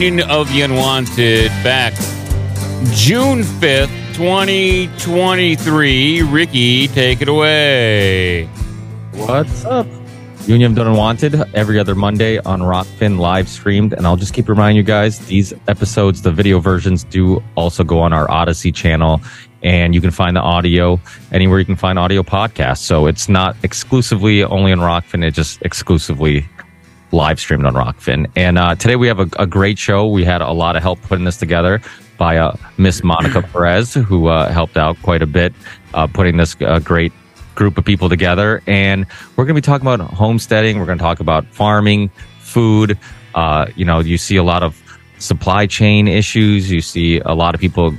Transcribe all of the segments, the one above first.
Union of the Unwanted back June 5th, 2023. Ricky, take it away. What's up? Union of the Unwanted every other Monday on Rokfin live streamed. And I'll just keep reminding you guys these episodes, the video versions, do also go on our Odysee channel. And you can find the audio anywhere you can find audio podcasts. So it's not exclusively only on Rokfin, it just exclusively live streamed on Rokfin. And uh, today we have a, a, great show. We had a lot of help putting this together by uh, Miss Monica Perez, who uh, helped out quite a bit uh, putting this uh, great group of people together. And we're going to be talking about homesteading. We're going to talk about farming, food. Uh, you know, you see a lot of supply chain issues. You see a lot of people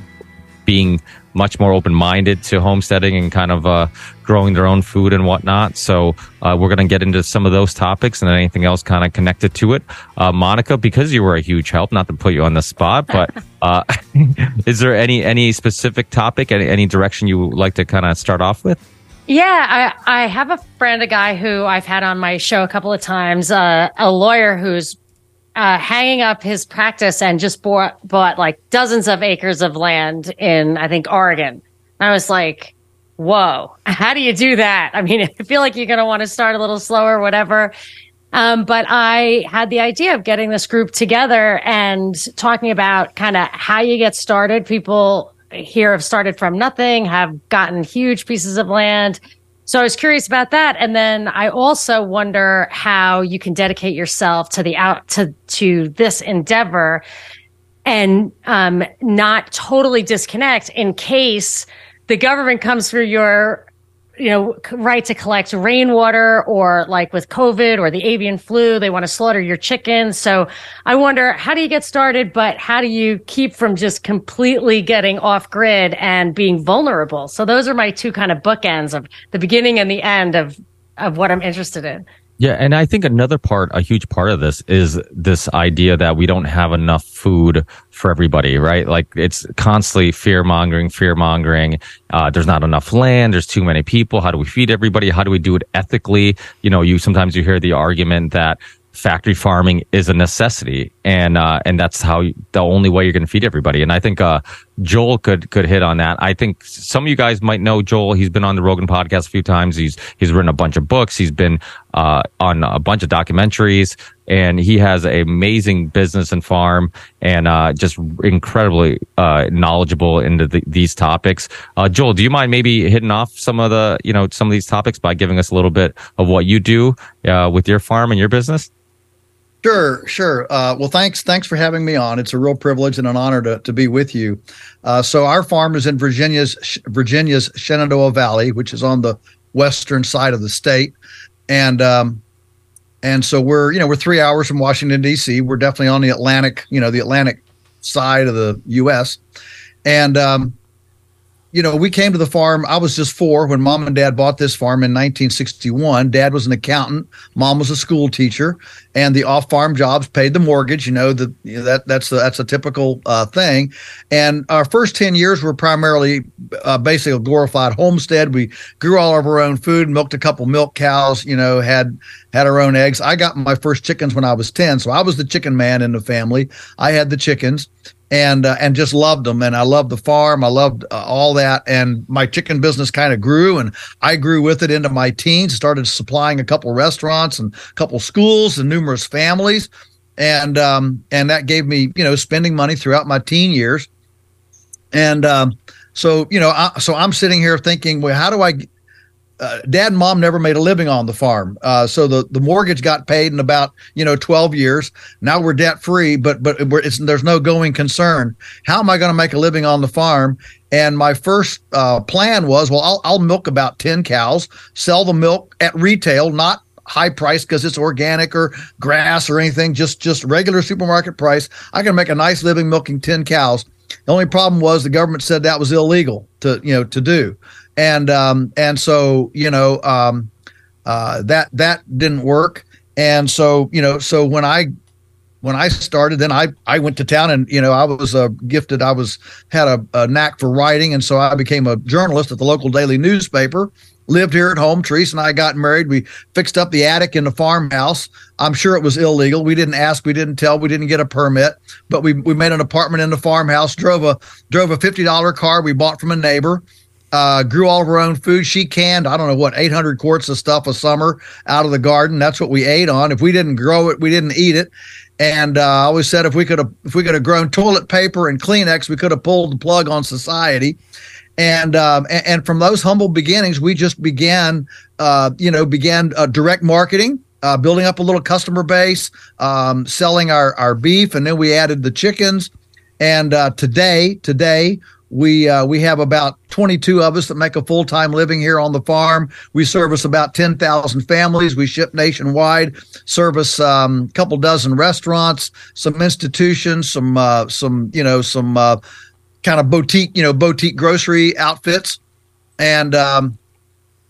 being much more open minded to homesteading and kind of uh, growing their own food and whatnot. So uh, we're going to get into some of those topics and anything else kind of connected to it. Uh, Monica, because you were a huge help, not to put you on the spot, but uh, is there any any specific topic, any, any direction you would like to kind of start off with? Yeah, I, I have a friend, a guy who I've had on my show a couple of times, uh, a lawyer who's uh, hanging up his practice and just bought bought like dozens of acres of land in I think Oregon. I was like, whoa, how do you do that? I mean, I feel like you're going to want to start a little slower, whatever. Um, but I had the idea of getting this group together and talking about kind of how you get started. People here have started from nothing, have gotten huge pieces of land, so I was curious about that. And then I also wonder how you can dedicate yourself to the out to, to this endeavor and, um, not totally disconnect in case the government comes through your you know, right to collect rainwater or like with COVID or the avian flu, they want to slaughter your chickens. So I wonder, how do you get started? But how do you keep from just completely getting off grid and being vulnerable? So those are my two kind of bookends of the beginning and the end of, of what I'm interested in. Yeah, and I think another part, a huge part of this is this idea that we don't have enough food for everybody, right? Like it's constantly fear mongering, fear mongering. Uh, there's not enough land. There's too many people. How do we feed everybody? How do we do it ethically? You know, you sometimes you hear the argument that factory farming is a necessity, and uh, and that's how the only way you're going to feed everybody. And I think uh, Joel could could hit on that. I think some of you guys might know Joel. He's been on the Rogan podcast a few times. He's he's written a bunch of books. He's been uh, on a bunch of documentaries, and he has an amazing business and farm, and uh, just incredibly uh, knowledgeable into the, these topics. Uh, Joel, do you mind maybe hitting off some of the you know some of these topics by giving us a little bit of what you do with your farm and your business? Sure, sure. Uh, well, thanks, thanks for having me on. It's a real privilege and an honor to, to be with you. Uh, so, our farm is in Virginia's Virginia's Shenandoah Valley, which is on the western side of the state, and um, and so we're you know we're three hours from Washington D.C. We're definitely on the Atlantic, you know, the Atlantic side of the U.S. And um, you know, we came to the farm. I was just four when mom and dad bought this farm in 1961. Dad was an accountant, mom was a school teacher, and the off-farm jobs paid the mortgage. You know, the, you know, that that's a, that's a typical uh, thing. And our first 10 years were primarily uh, basically a glorified homestead. We grew all of our own food, milked a couple milk cows. You know, had had our own eggs. I got my first chickens when I was 10, so I was the chicken man in the family. I had the chickens and uh, and just loved them. And I loved the farm. I loved uh, all that. And my chicken business kind of grew and I grew with it into my teens. Started supplying a couple restaurants and a couple schools and numerous families. And um, and that gave me you know spending money throughout my teen years. And um, so you know I, so I'm sitting here thinking well how do I uh, dad and mom never made a living on the farm. Uh, so the, the mortgage got paid in about, you know, 12 years. Now we're debt free, but, but there's no going concern. How am I going to make a living on the farm? And my first uh, plan was, well, I'll, I'll milk about 10 cows, sell the milk at retail, not high price because it's organic or grass or anything, just, just regular supermarket price. I can make a nice living milking 10 cows. The only problem was the government said that was illegal to, you know, to do and um, and so you know um, uh, that that didn't work, and so you know so when I when I started, then I I went to town and you know I was uh, gifted. I was had a, a knack for writing, and so I became a journalist at the local daily newspaper lived here at home. Teresa and I got married. We fixed up the attic in the farmhouse. I'm sure it was illegal. We didn't ask, we didn't tell, we didn't get a permit, but we, we made an apartment in the farmhouse, drove a drove a $50 car we bought from a neighbor. Uh, grew all of our own food. She canned, I don't know what, 800 quarts of stuff a summer out of the garden. That's what we ate on. If we didn't grow it, we didn't eat it. And uh, I always said if we could have if we could have grown toilet paper and Kleenex, we could have pulled the plug on society. And um, and, and, from those humble beginnings, we just began, uh, you know, began uh, direct marketing. Uh, building up a little customer base, um, selling our, our beef, and then we added the chickens. And uh, today, today we uh, we have about 22 of us that make a full time living here on the farm. We service about 10,000 families. We ship nationwide. Service a um, couple dozen restaurants, some institutions, some uh, some you know some uh, kind of boutique you know boutique grocery outfits, and um,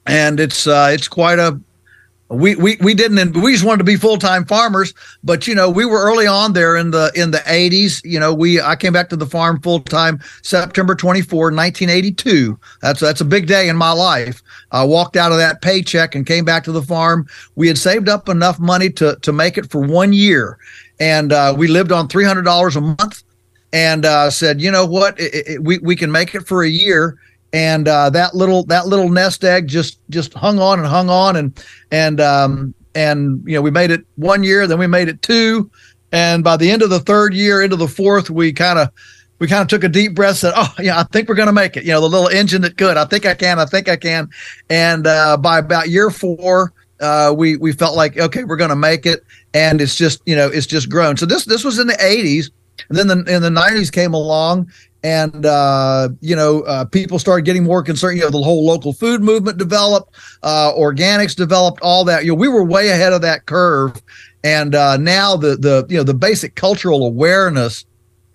and it's uh, it's quite a we we we didn't we just wanted to be full-time farmers but you know we were early on there in the in the 80s you know we i came back to the farm full-time september 24 1982 that's that's a big day in my life. I walked out of that paycheck and came back to the farm. We had saved up enough money to to make it for one year and uh, we lived on $300 a month and uh, said you know what? It, it, we, we can make it for a year and uh, that little that little nest egg just just hung on and hung on and and um, and you know we made it one year then we made it two. And by the end of the third year into the fourth we kind of we kind of took a deep breath said oh yeah i think we're going to make it. You know the little engine that could i think i can i think i can. And uh, by about year four uh, we we felt like okay we're going to make it. And it's just you know it's just grown. So this this was in the 80s and then the, in the 90s came along and uh, you know uh, people started getting more concerned. You know, the whole local food movement developed, uh, organics developed, all that. You know, we were way ahead of that curve, and uh, now the the you know the basic cultural awareness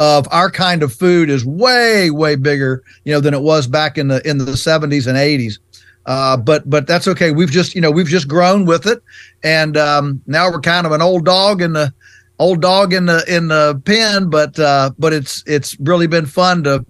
of our kind of food is way way bigger you know than it was back in the in the 70s and 80s. Uh, but but that's okay. We've just you know we've just grown with it, and um, now we're kind of an old dog in the old dog in the in the pen, but uh, but it's it's really been fun to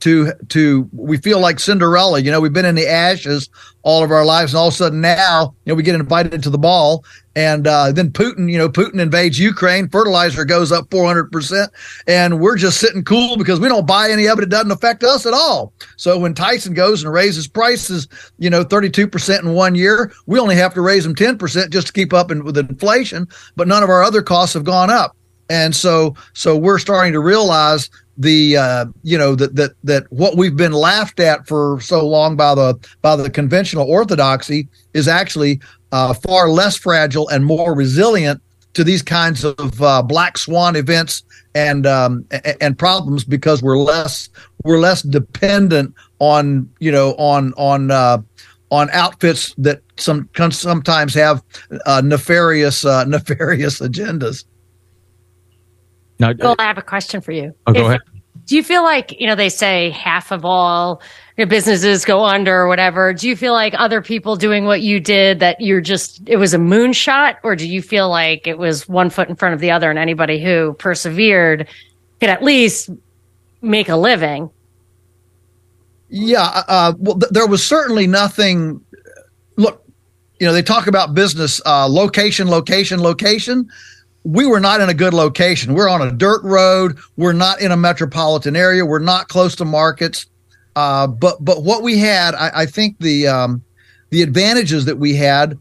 to to we feel like Cinderella. You know, we've been in the ashes all of our lives, and all of a sudden now, you know, we get invited to the ball, and uh, then Putin, you know, Putin invades Ukraine, fertilizer goes up four hundred percent, and we're just sitting cool because we don't buy any of it. It doesn't affect us at all. So when Tyson goes and raises prices, you know, thirty two percent in one year, we only have to raise them ten percent just to keep up in, with inflation, but none of our other costs have gone up. And so, so we're starting to realize the uh, you know that that that what we've been laughed at for so long by the by the conventional orthodoxy is actually uh, far less fragile and more resilient to these kinds of uh, black swan events and um, and problems because we're less we're less dependent on you know on on uh, on outfits that some sometimes have uh, nefarious uh, nefarious agendas. Now, well, I have a question for you. Oh, go if, ahead. Do you feel like, you know, they say half of all businesses go under or whatever. Do you feel like other people doing what you did that you're just, it was a moonshot? Or do you feel like it was one foot in front of the other and anybody who persevered could at least make a living? Yeah. Uh, uh well, th- there was certainly nothing. Look, you know, they talk about business, uh, location, location, location we were not in a good location. We're on a dirt road. We're not in a metropolitan area. We're not close to markets. Uh, but but what we had, I, I think the um, the advantages that we had,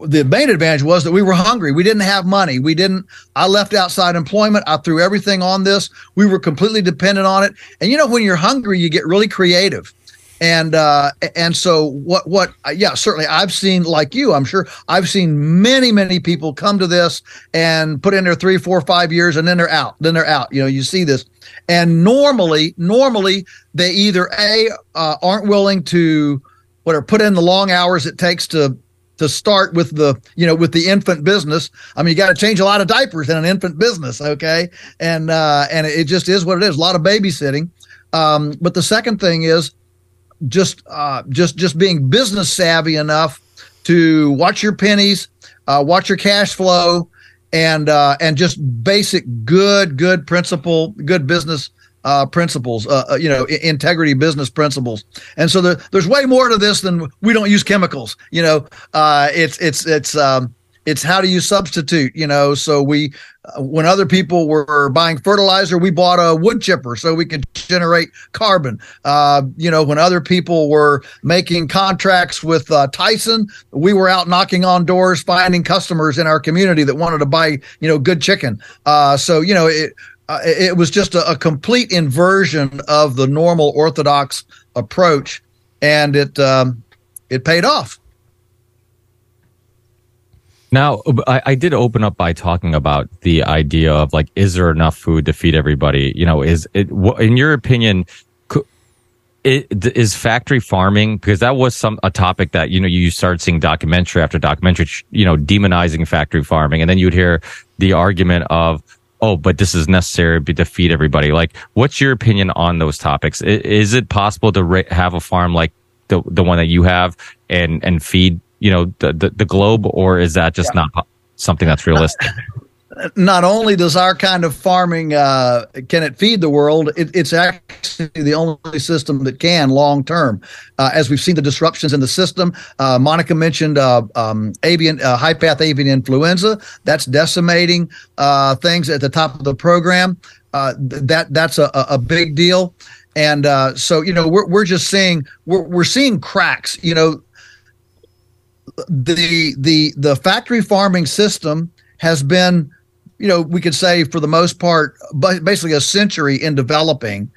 the main advantage was that we were hungry. We didn't have money. We didn't. I left outside employment. I threw everything on this. We were completely dependent on it. And you know, when you're hungry, you get really creative and uh, and so what what yeah certainly I've seen like you I'm sure I've seen many many people come to this and put in their three four five years and then they're out then they're out. You know you see this. And normally normally they either a uh, aren't willing to whatever put in the long hours it takes to to start with the you know with the infant business. I mean you got to change a lot of diapers in an infant business okay? And uh and it just is what it is. A lot of babysitting. Um but the second thing is just uh, just just being business savvy enough to watch your pennies, uh, watch your cash flow, and uh, and just basic good good principle, good business uh, principles, uh, uh you know, integrity business principles. And so there, there's way more to this than we don't use chemicals. You know, uh, it's it's it's um, it's how do you substitute? You know, so we when other people were buying fertilizer, we bought a wood chipper so we could generate carbon. Uh, you know, when other people were making contracts with uh, Tyson, we were out knocking on doors, finding customers in our community that wanted to buy, you know, good chicken. Uh, so, you know, it, uh, it was just a, a, complete inversion of the normal orthodox approach, and it um, it paid off. Now, I, I, did open up by talking about the idea of like, is there enough food to feed everybody? You know, is it, in your opinion, is factory farming because that was some a topic that you know you start seeing documentary after documentary, you know, demonizing factory farming, and then you'd hear the argument of, oh, but this is necessary to feed everybody. Like, what's your opinion on those topics? Is it possible to have a farm like the the one that you have and and feed you know the the, the globe, or is that just yeah. not something that's realistic? not only does our kind of farming uh, can it feed the world, it, it's actually the only system that can long term. Uh, as we've seen the disruptions in the system, uh, Monica mentioned uh, um, avian uh, high path avian influenza that's decimating uh, things at the top of the program. that that's a, a big deal. And so, you know, we're, we're just seeing we're, we're seeing cracks. You know, the the the factory farming system has been you know we could say for the most part basically a century in developing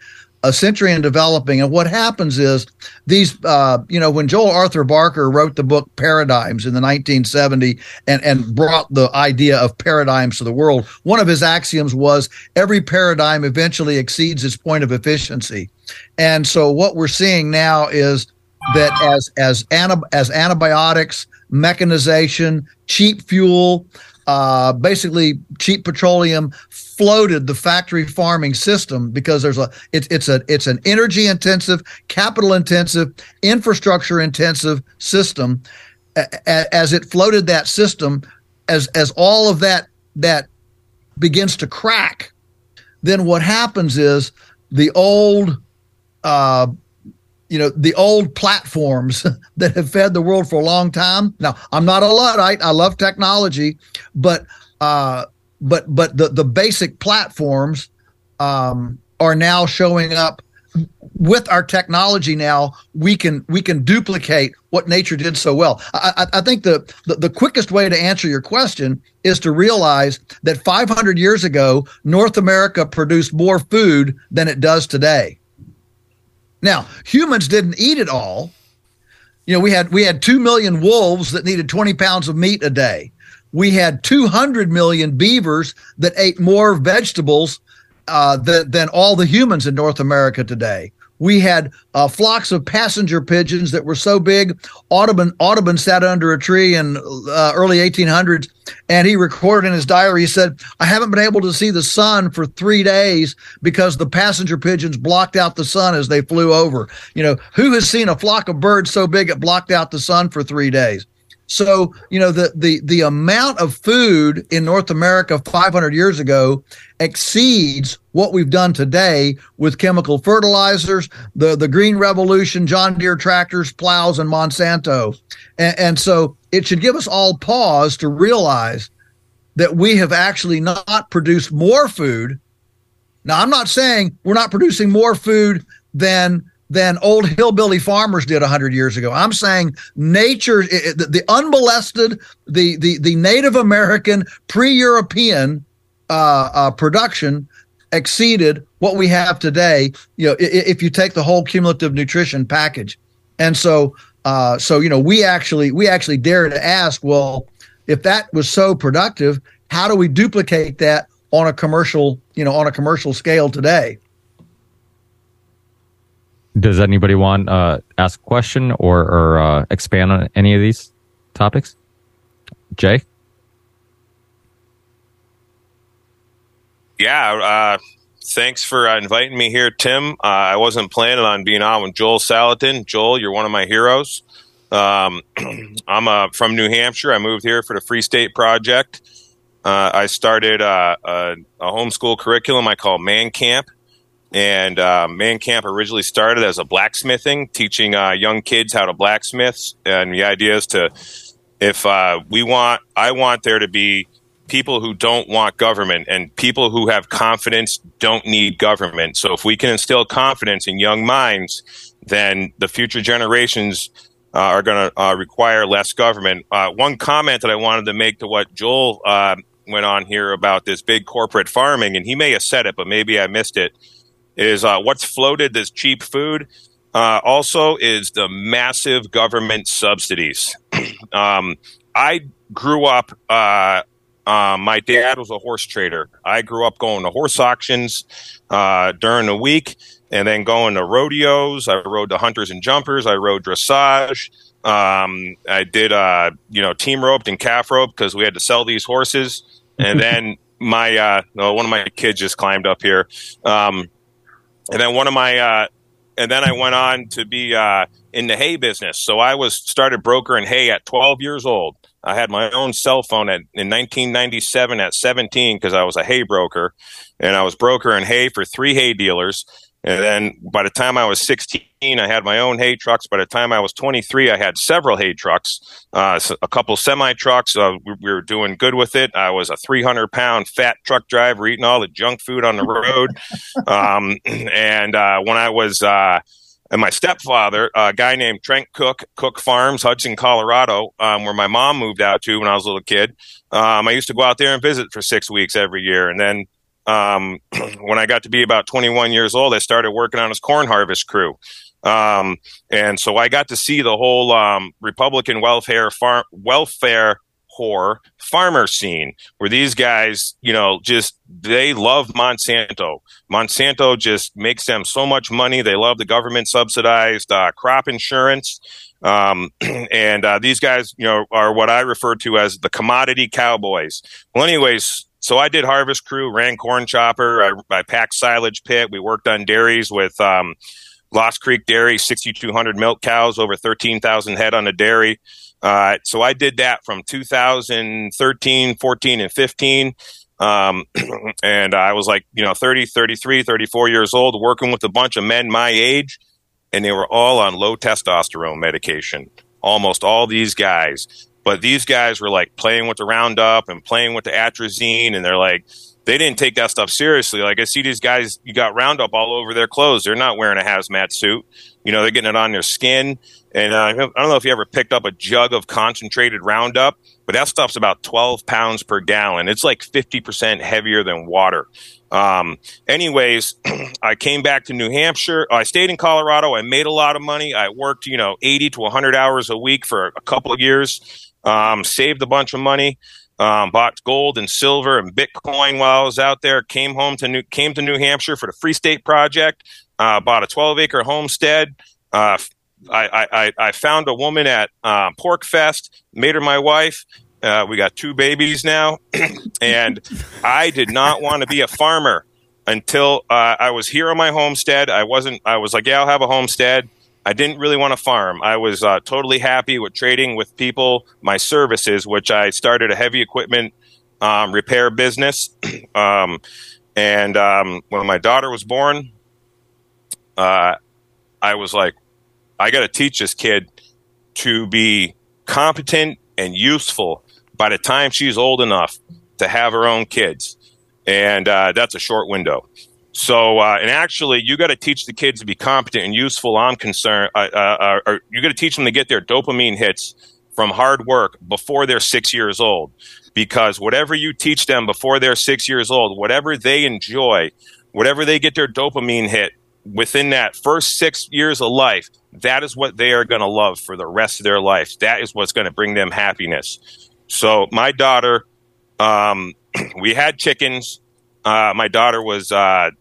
a century in developing. And what happens is these uh, you know when joel arthur barker wrote the book paradigms in the 1970 and and brought the idea of paradigms to the world one of his axioms was every paradigm eventually exceeds its point of efficiency. And so what we're seeing now is that as as as antibiotics, mechanization, cheap fuel, uh, basically cheap petroleum floated the factory farming system because there's a it's it's a it's an energy intensive, capital intensive, infrastructure intensive system. A, as it floated that system, as as all of that that begins to crack, then what happens is the old uh, you know the old platforms that have fed the world for a long time. Now, I'm not a luddite. I love technology, but uh, but but the the basic platforms um, are now showing up with our technology now we can we can duplicate what nature did so well i, I think the, the, the quickest way to answer your question is to realize that 500 years ago north america produced more food than it does today now, humans didn't eat it all. You know, we had we had 2 million wolves that needed 20 pounds of meat a day. We had 200 million beavers that ate more vegetables uh, than, than all the humans in North America today. We had uh, flocks of passenger pigeons that were so big. Audubon, Audubon sat under a tree in uh, early 1800s, and he recorded in his diary. He said, "I haven't been able to see the sun for three days because the passenger pigeons blocked out the sun as they flew over." You know, who has seen a flock of birds so big it blocked out the sun for three days? So, you know, the, the, the amount of food in North America 500 years ago exceeds what we've done today with chemical fertilizers, the, the green revolution, John Deere tractors, plows, and Monsanto. And, and so it should give us all pause to realize that we have actually not produced more food. Now, I'm not saying we're not producing more food than than old hillbilly farmers did 100 years ago. I'm saying nature, the, unmolested, the, the, the Native American, pre European uh, uh, production exceeded what we have today. You know, if you take the whole cumulative nutrition package, and so, uh, so you know, we actually we actually dare to ask, well, if that was so productive, how do we duplicate that on a commercial, you know, on a commercial scale today? Does anybody want uh, ask a question or, or uh, expand on any of these topics? Jay? Yeah, uh, thanks for uh, inviting me here, Tim. Uh, I wasn't planning on being on with Joel Salatin. Joel, you're one of my heroes. Um, I'm uh, from New Hampshire. I moved here for the Free State Project. I started a, a homeschool curriculum I call Man Camp and uh, Man Camp originally started as a blacksmithing, teaching uh, young kids how to blacksmith. And the idea is to, if uh, we want, I want there to be people who don't want government and people who have confidence don't need government. So if we can instill confidence in young minds, then the future generations uh, are going to uh, require less government. Uh, one comment that I wanted to make to what Joel uh, went on here about this big corporate farming, and he may have said it, but maybe I missed it, is uh, what's floated this cheap food. Uh, also, is the massive government subsidies. um, I grew up. my dad was a horse trader. I grew up going to horse auctions during the week and then going to rodeos. I rode the hunters and jumpers. I rode dressage. Um, I did, uh, you know, team roped and calf rope because we had to sell these horses. And then my, uh, no, one of my kids just climbed up here. Um, and then one of my, uh, and then I went on to be uh, in the hay business. So I was started brokering hay at 12 years old. I had my own cell phone at, in 1997 at 17 because I was a hay broker, and I was brokering hay for three hay dealers. And then by the time I was 16, I had my own hay trucks. By the time I was 23, I had several hay trucks, uh, a couple semi trucks. Uh, we, we, were doing good with it. I was a 300 pound fat truck driver eating all the junk food on the road. um, and uh, when I was, uh, and my stepfather, a guy named Trent Cook, Cook Farms, Hudson, Colorado, um, where my mom moved out to when I was a little kid. Um, I used to go out there and visit for six weeks every year. And then um, when I got to be about 21 years old, I started working on his corn harvest crew. Um, and so I got to see the whole um, Republican welfare farm welfare whore farmer scene where these guys, you know, just they love Monsanto. Monsanto just makes them so much money. They love the government subsidized uh, crop insurance. Um, and uh, these guys, you know, are what I refer to as the commodity cowboys. Well, anyways, so I did harvest crew, ran corn chopper, I, I packed silage pit. We worked on dairies with um, Lost Creek Dairy, 6,200 milk cows, over 13,000 head on a dairy. Uh, so I did that from 2013, 14, and 15. Um, and I was like, you know, 30, 33, 34 years old, working with a bunch of men my age, and they were all on low testosterone medication. Almost all these guys. But these guys were like playing with the Roundup and playing with the atrazine, and they're like, they didn't take that stuff seriously. Like I see these guys, you got Roundup all over their clothes. They're not wearing a hazmat suit. You know, they're getting it on their skin. And uh, I don't know if you ever picked up a jug of concentrated Roundup, but that stuff's about 12 pounds per gallon. It's like 50% heavier than water. Um, anyways, I came back to New Hampshire. I stayed in Colorado. I made a lot of money. I worked, you know, 80 to 100 hours a week for a couple of years um, saved a bunch of money, um, bought gold and silver and Bitcoin while I was out there. Came home to New came to New Hampshire for the Free State Project. Uh, bought a 12 acre homestead. Uh, I, I, I found a woman at uh, PorcFest, made her my wife. Uh, we got two babies now, and I did not want to be a farmer until uh, I was here on my homestead. I wasn't. I was like, yeah, I'll have a homestead. I didn't really want to farm. I was uh, totally happy with trading with people, my services, which I started a heavy equipment um, repair business. um, and um, when my daughter was born, uh, I was like, I got to teach this kid to be competent and useful by the time she's old enough to have her own kids. And uh, that's a short window. So, uh, and actually, you got to teach the kids to be competent and useful. I'm concerned. Uh, uh, uh you got to teach them to get their dopamine hits from hard work before they're six years old. Because whatever you teach them before they're six years old, whatever they enjoy, whatever they get their dopamine hit within that first six years of life, that is what they are going to love for the rest of their life. That is what's going to bring them happiness. So, my daughter, um, we had chickens. Uh, my daughter was uh,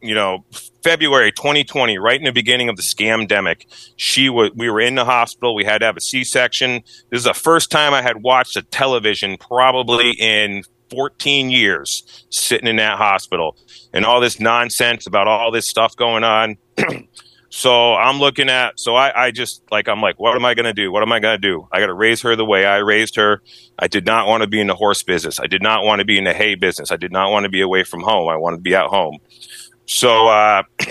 you know, February 2020, right in the beginning of the scam demic, she was, we were in the hospital. We had to have a C-section. This is the first time I had watched a television probably in 14 years sitting in that hospital and all this nonsense about all this stuff going on. so I'm looking at, so I, I just like, I'm like, what am I going to do? What am I going to do? I got to raise her the way I raised her. I did not want to be in the horse business. I did not want to be in the hay business. I did not want to be away from home. I wanted to be at home. So uh,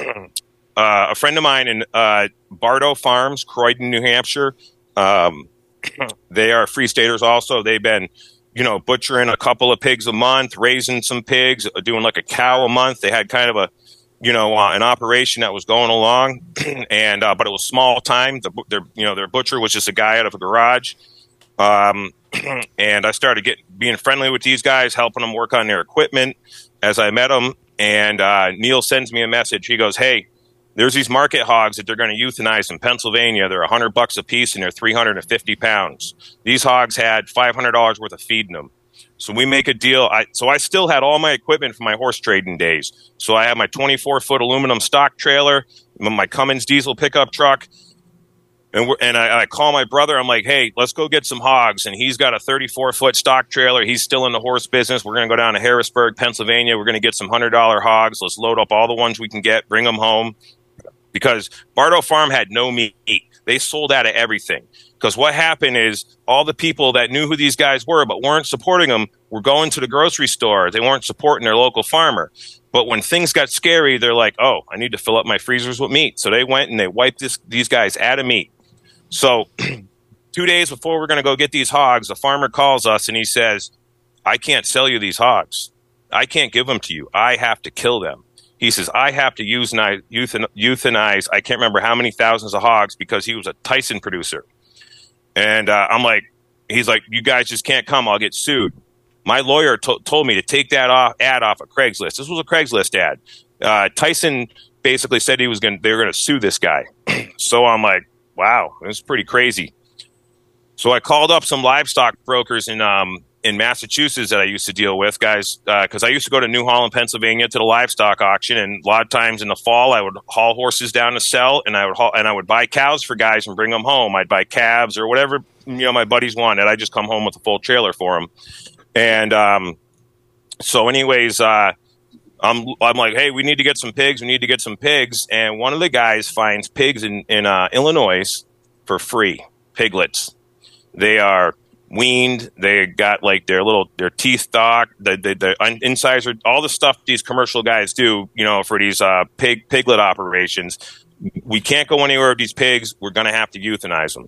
uh, a friend of mine in uh, Bardo Farms, Croydon, New Hampshire. Um, they are free staters also. They've been, you know, butchering a couple of pigs a month, raising some pigs, doing like a cow a month. They had kind of a, you know, uh, an operation that was going along, and uh, but it was small time. The, their, you know, their butcher was just a guy out of a garage. Um, and I started getting being friendly with these guys, helping them work on their equipment as I met them. And uh, Neil sends me a message. He goes, "Hey, there's these market hogs that they're going to euthanize in Pennsylvania. They're 100 bucks a piece and they're 350 pounds. These hogs had $500 worth of feed in them. So we make a deal. I, so I still had all my equipment from my horse trading days. So I had my 24 foot aluminum stock trailer, my Cummins diesel pickup truck, and, and I, I, call my brother. I'm like, hey, let's go get some hogs. And he's got a 34 foot stock trailer. He's still in the horse business. We're to go down to Harrisburg, Pennsylvania. We're to get some $100 hogs. Let's load up all the ones we can get, bring them home because Bardo Farm had no meat. They sold out of everything. Because what happened is all the people that knew who these guys were but weren't supporting them were going to the grocery store. They weren't supporting their local farmer. But when things got scary, they're like, oh, I need to fill up my freezers with meat. So they went and they wiped this, these guys out of meat. So two days before we're going to go get these hogs, the farmer calls us and he says, I can't sell you these hogs. I can't give them to you. I have to kill them. He says, I have to euthanize, I can't remember how many thousands of hogs because he was a Tyson producer. And uh, I'm like, he's like, you guys just can't come. I'll get sued. My lawyer to- told me to take that off, ad off of Craigslist. This was a Craigslist ad. Uh, Tyson basically said he was going they were going to sue this guy. so I'm like, wow, this is pretty crazy. So I called up some livestock brokers in um, in Massachusetts that I used to deal with, guys, because uh, I used to go to New Holland, Pennsylvania, to the livestock auction, and a lot of times in the fall, I would haul horses down to sell, and I would haul, and I would buy cows for guys and bring them home. I'd buy calves or whatever you know my buddies wanted. I just come home with a full trailer for them, and um, so anyways, uh, I'm I'm like, hey, we need to get some pigs. We need to get some pigs, and one of the guys finds pigs in in uh, Illinois for free, piglets. They are weaned. They got like their little their teeth stock, the the, the incisor, all the stuff these commercial guys do, you know, for these uh, pig piglet operations. We can't go anywhere with these pigs. We're to have to euthanize them.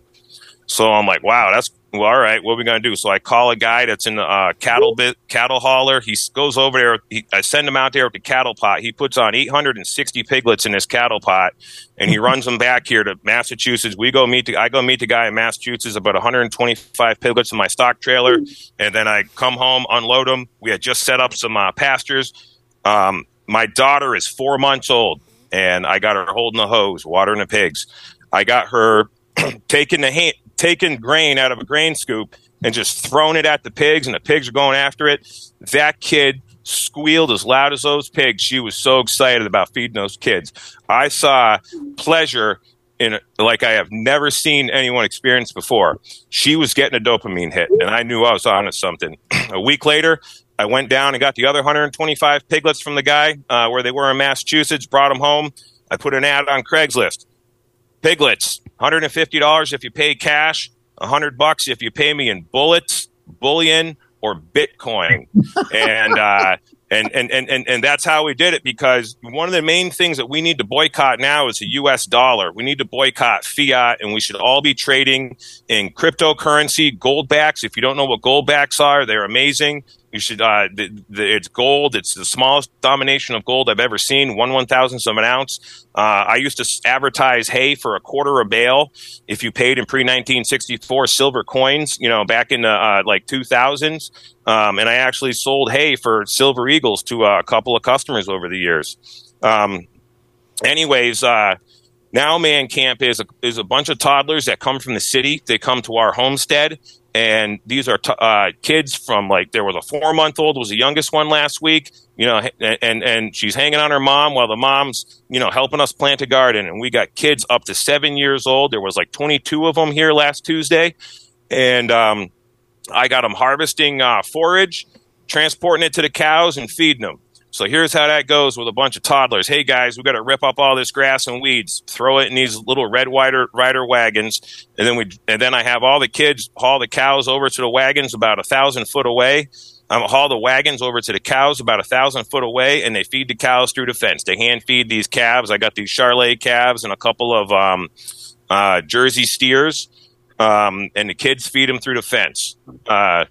So I'm like, wow, that's well, all right. What are we going to do? So I call a guy that's in the uh, cattle bit, cattle hauler. He goes over there. He, I send him out there with the cattle pot. He puts on 860 piglets in his cattle pot, and he runs them back here to Massachusetts. We go meet. The, I go meet the guy in Massachusetts. About 125 piglets in my stock trailer, and then I come home, unload them. We had just set up some uh, pastures. Um, my daughter is four months old, and I got her holding the hose, watering the pigs. I got her taking the hand, taken grain out of a grain scoop and just thrown it at the pigs, and the pigs are going after it. That kid squealed as loud as those pigs. She was so excited about feeding those kids. I saw pleasure in like I have never seen anyone experience before. She was getting a dopamine hit, and I knew I was on to something. a week later, I went down and got the other 125 piglets from the guy uh, where they were in Massachusetts, brought them home. I put an ad on Craigslist. Piglets, $150 if you pay cash, 100 bucks if you pay me in bullets, bullion, or Bitcoin. and, uh, and, and, and, and that's how we did it because one of the main things that we need to boycott now is the US dollar. We need to boycott fiat and we should all be trading in cryptocurrency, gold backs. If you don't know what gold backs are, they're amazing. You should. Uh, the, the, it's gold. It's the smallest domination of gold I've ever seen. One one thousandth of an ounce. Uh, I used to advertise hay for a quarter a bale if you paid in pre nineteen sixty four silver coins. You know, back in the uh, like two thousands. Um, and I actually sold hay for silver eagles to a couple of customers over the years. Um, anyways, uh, now Man Camp is a, is a bunch of toddlers that come from the city. They come to our homestead and these are t- uh, kids from like there was a four month old was the youngest one last week you know and and she's hanging on her mom while the mom's you know helping us plant a garden. And we got kids up to seven years old. There was like 22 of them here last tuesday. And um, i got them harvesting uh, forage transporting it to the cows and feeding them so here's how that goes with a bunch of toddlers. Hey guys, we got to rip up all this grass and weeds, throw it in these little red rider rider wagons, and then we and then I have all the kids haul the cows over to the wagons about a thousand foot away, I'm haul the wagons over to the cows about a thousand foot away, and they feed the cows through the fence. They hand feed these calves. I got these Charolais calves and a couple of um, uh, Jersey steers, um, and the kids feed them through the fence. Uh,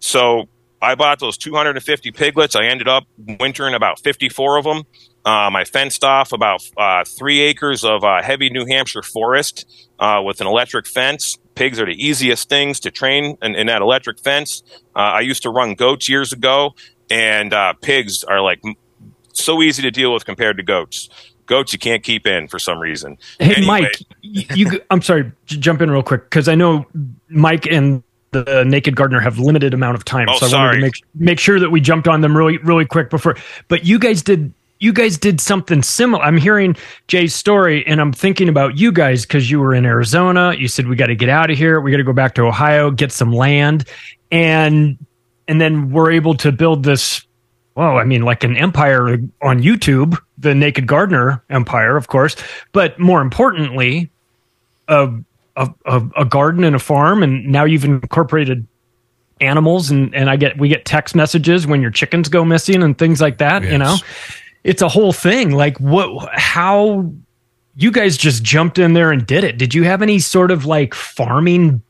so I bought those 250 piglets. I ended up wintering about 54 of them. Um, I fenced off about uh, three acres of uh, heavy New Hampshire forest uh, with an electric fence. Pigs are the easiest things to train in, in that electric fence. Uh, I used to run goats years ago, and uh, pigs are like so easy to deal with compared to goats. Goats you can't keep in for some reason. Hey, anyway. Mike, you, I'm sorry, jump in real quick because I know Mike and the Naked Gardener have limited amount of time, oh, so I sorry. wanted to make make sure that we jumped on them really really quick before. But you guys did you guys did something similar. I'm hearing Jay's story and I'm thinking about you guys because you were in Arizona. You said we got to get out of here. We got to go back to Ohio, get some land, and and then we're able to build this. Well, I mean, like an empire on YouTube, the Naked Gardener empire, of course. But more importantly, a a, a, a garden and a farm, and now you've incorporated animals and and I get we get text messages when your chickens go missing and things like that, Yes. you know it's a whole thing. Like what? How you guys just jumped in there and did it? Did you have any sort of like farming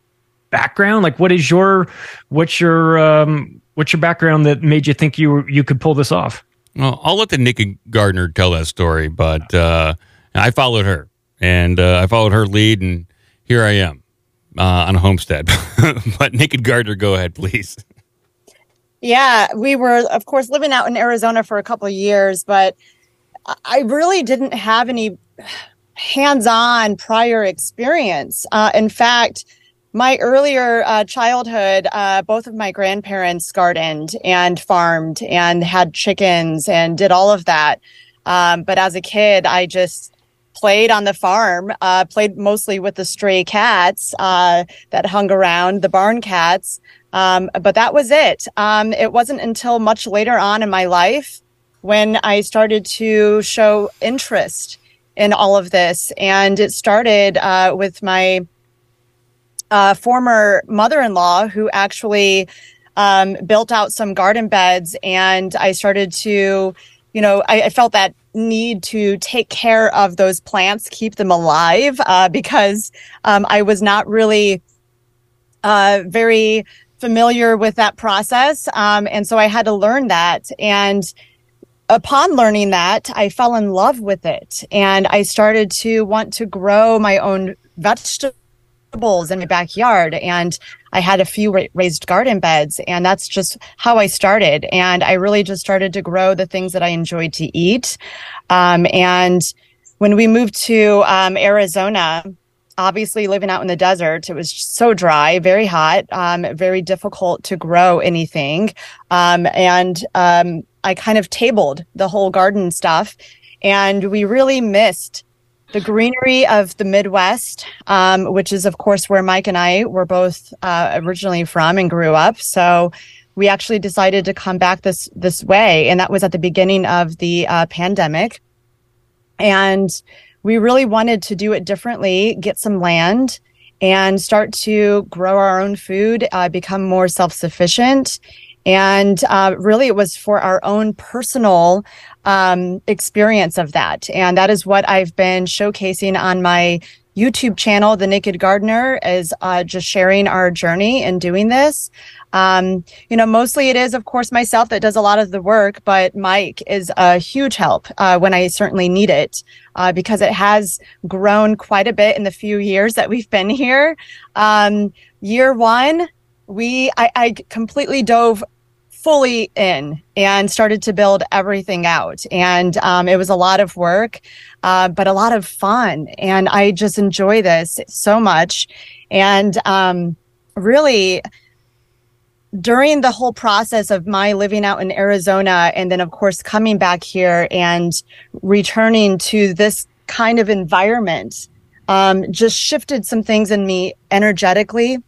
background? Like what is your what's your um what's your background that made you think you you could pull this off? Well, I'll let the Naked Gardener tell that story, but uh, I followed her, and uh, I followed her lead, and here I am uh, on a homestead. but Naked Gardener, go ahead, please. Yeah, we were, of course, living out in Arizona for a couple of years, but I really didn't have any hands-on prior experience. Uh, in fact, my earlier uh, childhood, uh, both of my grandparents gardened and farmed and had chickens and did all of that. Um, but as a kid, I just played on the farm, uh, played mostly with the stray cats uh, that hung around, the barn cats. Um, but that was it. Um, it wasn't until much later on in my life when I started to show interest in all of this. And it started uh, with my uh, former mother in law who actually um, built out some garden beds. And I started to, you know, I, I felt that need to take care of those plants, keep them alive, uh, because um, I was not really uh, very familiar with that process. Um, and so I had to learn that. And upon learning that, I fell in love with it. And I started to want to grow my own vegetables in my backyard. And I had a few ra- raised garden beds. And that's just how I started. And I really just started to grow the things that I enjoyed to eat. Um, and when we moved to um, Arizona, obviously living out in the desert it was so dry very hot um, very difficult to grow anything um, and um, i kind of tabled the whole garden stuff and we really missed the greenery of the midwest um, which is of course where mike and i were both uh, originally from and grew up so we actually decided to come back this this way and that was at the beginning of the uh, pandemic and we really wanted to do it differently, get some land and start to grow our own food, uh, become more self sufficient. And uh, really, it was for our own personal um, experience of that. And that is what I've been showcasing on my YouTube channel, The Naked Gardener, is uh, just sharing our journey in doing this. Um, you know, mostly it is, of course, myself that does a lot of the work, but Mike is a huge help uh, when I certainly need it uh, because it has grown quite a bit in the few years that we've been here. Um, year one, we I, I completely dove fully in and started to build everything out. And um, it was a lot of work, uh, but a lot of fun. And I just enjoy this so much. And um, really, during the whole process of my living out in Arizona and then of course coming back here and returning to this kind of environment um, just shifted some things in me energetically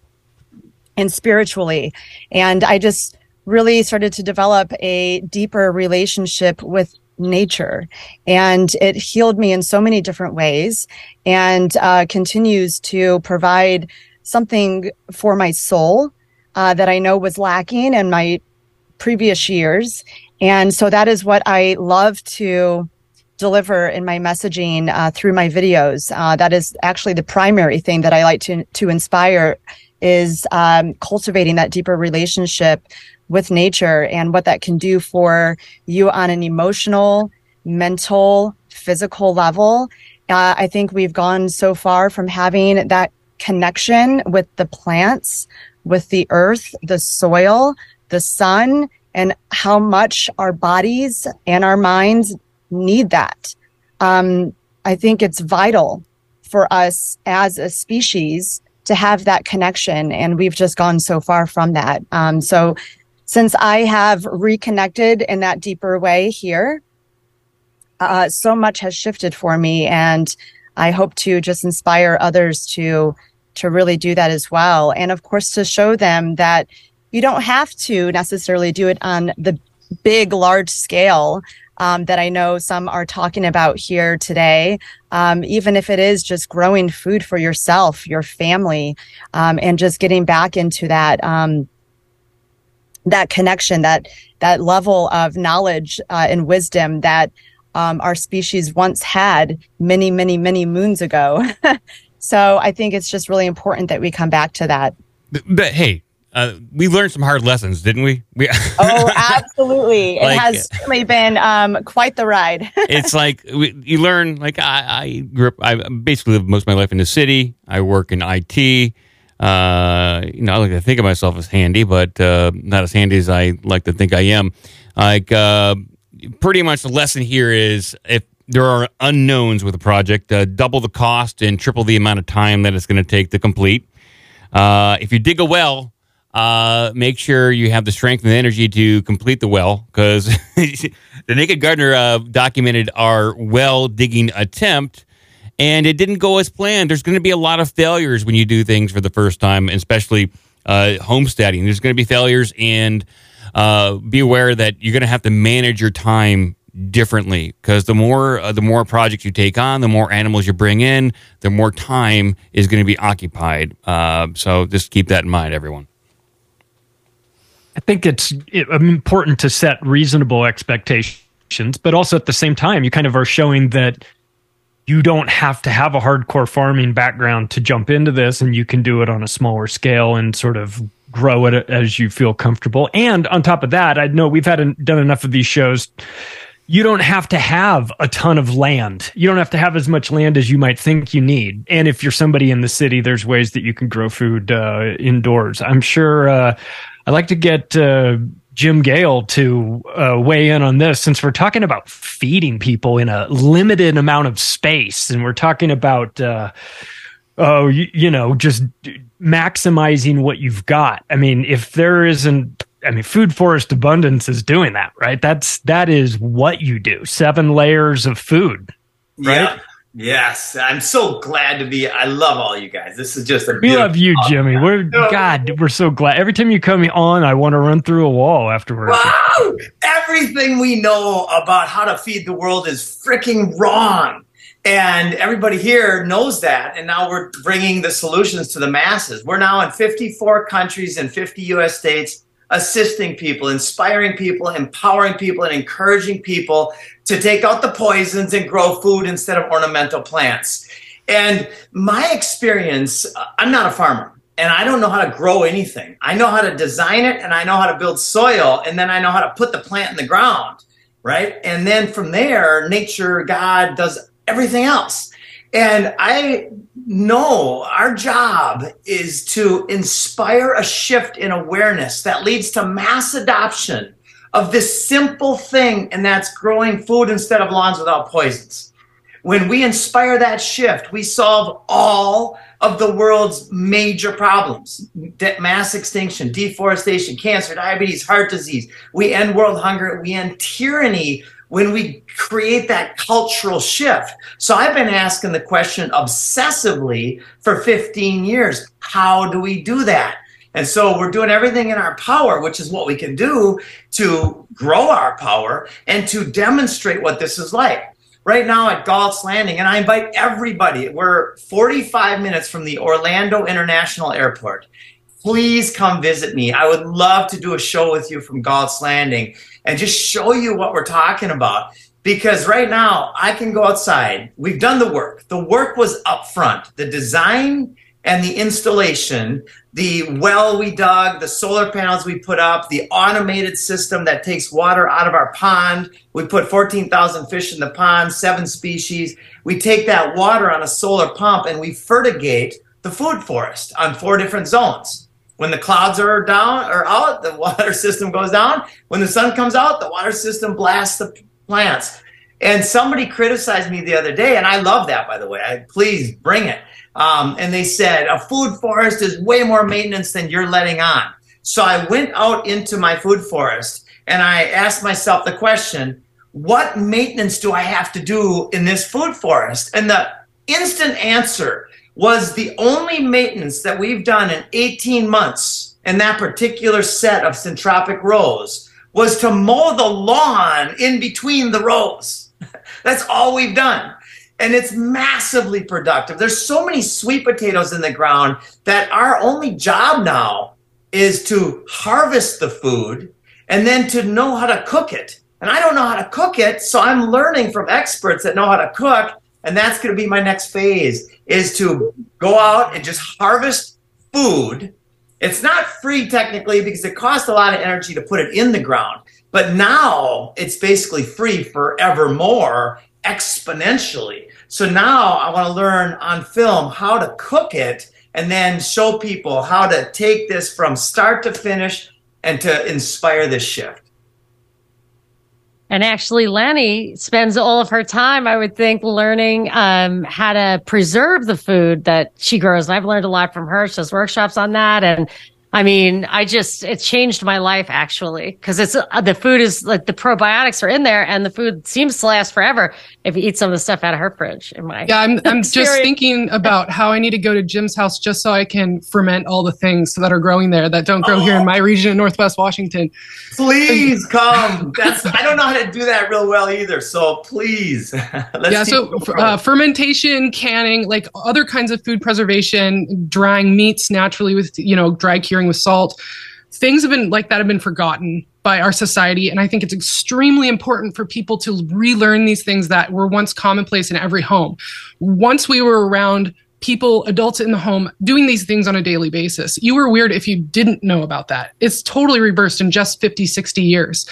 and spiritually and I just really started to develop a deeper relationship with nature and it healed me in so many different ways and uh, continues to provide something for my soul uh, that I know was lacking in my previous years. And so that is what I love to deliver in my messaging uh, through my videos. Uh, that is actually the primary thing that I like to to inspire is um, cultivating that deeper relationship with nature and what that can do for you on an emotional, mental, physical level. Uh, I think we've gone so far from having that connection with the plants, with the earth, the soil, the sun, and how much our bodies and our minds need that. Um, I think it's vital for us as a species to have that connection, and we've just gone so far from that. Um, so, since I have reconnected in that deeper way here, uh, so much has shifted for me, and I hope to just inspire others to to really do that as well, and of course to show them that you don't have to necessarily do it on the big, large scale um, that I know some are talking about here today. Um, even if it is just growing food for yourself, your family, um, and just getting back into that um, that connection, that that level of knowledge uh, and wisdom that um, our species once had many, many, many moons ago. so I think it's just really important that we come back to that. But, but hey, uh, we learned some hard lessons, didn't we? we oh, absolutely! like, it has certainly been um, quite the ride. it's like we, you learn. Like I, I, grew up. I basically lived most of my life in the city. I work in IT. Uh, you know, I like to think of myself as handy, but uh, not as handy as I like to think I am. Like, uh, pretty much the lesson here is if there are unknowns with a project, uh, double the cost and triple the amount of time that it's going to take to complete. Uh, if you dig a well, uh, make sure you have the strength and the energy to complete the well because the Naked Gardener uh, documented our well digging attempt and it didn't go as planned. There's going to be a lot of failures when you do things for the first time, especially uh, homesteading. There's going to be failures, and uh, be aware that you're going to have to manage your time differently because the more uh, the more projects you take on, the more animals you bring in, the more time is going to be occupied. Uh, so just keep that in mind, everyone. I think it's important to set reasonable expectations, but also at the same time, you kind of are showing that you don't have to have a hardcore farming background to jump into this, and you can do it on a smaller scale and sort of grow it as you feel comfortable. And on top of that, I know we've had done enough of these shows. You don't have to have a ton of land. You don't have to have as much land as you might think you need. And if you're somebody in the city, there's ways that you can grow food uh, indoors. I'm sure. Uh, I'd like to get uh, Jim Gale to uh, weigh in on this since we're talking about feeding people in a limited amount of space and we're talking about uh, oh you, you, know just maximizing what you've got. I mean if there isn't i mean food forest abundance is doing that right? That's that is what you do. Seven layers of food right? Yeah. Yes, I'm so glad to be. I love all you guys. This is just a. We love you, Jimmy. We're God. We're so glad. Every time you come on, I want to run through a wall afterwards. Wow! Everything we know about how to feed the world is freaking wrong, and everybody here knows that. And now we're bringing the solutions to the masses. We're now in 54 countries and 50 U.S. states assisting people, inspiring people, empowering people, and encouraging people to take out the poisons and grow food instead of ornamental plants. And my experience, uh, I'm not a farmer and I don't know how to grow anything. I know how to design it and I know how to build soil and then I know how to put the plant in the ground, right? And then from there, nature, God does everything else. And I know our job is to inspire a shift in awareness that leads to mass adoption of this simple thing, and that's growing food instead of lawns without poisons. When we inspire that shift, we solve all of the world's major problems mass extinction, deforestation, cancer, diabetes, heart disease. We end world hunger, we end tyranny when we create that cultural shift. So I've been asking the question obsessively for 15 years how do we do that? And so we're doing everything in our power, which is what we can do to grow our power and to demonstrate what this is like. Right now at Galt's Landing, and I invite everybody, we're 45 minutes from the Orlando International Airport. please come visit me. I would love to do a show with you from Galt's Landing and just show you what we're talking about. Because right now I can go outside. We've done the work. The work was up front. The design and the installation, the well we dug, the solar panels we put up, the automated system that takes water out of our pond. We put 14,000 fish in the pond, seven species. We take that water on a solar pump and we fertigate the food forest on four different zones. When the clouds are down or out, the water system goes down. When the sun comes out, the water system blasts the plants. And somebody criticized me the other day, and I love that, by the way. I, please bring it. Um, and they said, a food forest is way more maintenance than you're letting on. So I went out into my food forest and I asked myself the question, what maintenance do I have to do in this food forest? And the instant answer was the only maintenance that we've done in 18 months in that particular set of syntropic rows was to mow the lawn in between the rows. That's all we've done. And it's massively productive. There's so many sweet potatoes in the ground that our only job now is to harvest the food and then to know how to cook it. And I don't know how to cook it, so I'm learning from experts that know how to cook and that's going to be my next phase is to go out and just harvest food. It's not free technically because it costs a lot of energy to put it in the ground but now it's basically free forevermore exponentially. So now i want to learn on film how to cook it and then show people how to take this from start to finish and to inspire this shift and actually, Lanni spends all of her time, I would think, learning um, how to preserve the food that she grows. And I've learned a lot from her. She does workshops on that. And I mean, I just, it changed my life actually, because it's uh, the food is like the probiotics are in there and the food seems to last forever if you eat some of the stuff out of her fridge. In my yeah, I'm, I'm just thinking about how I need to go to Jim's house just so I can ferment all the things that are growing there that don't grow oh. here in my region in Northwest Washington. Please come. That's, I don't know how to do that real well either. So please. yeah. So uh, fermentation, canning, like other kinds of food preservation, drying meats naturally with, you know, dry curing with salt. Things have been like that have been forgotten by our society. And I think it's extremely important for people to relearn these things that were once commonplace in every home. Once we were around people, adults in the home, doing these things on a daily basis. You were weird if you didn't know about that. It's totally reversed in just 50, 60 years.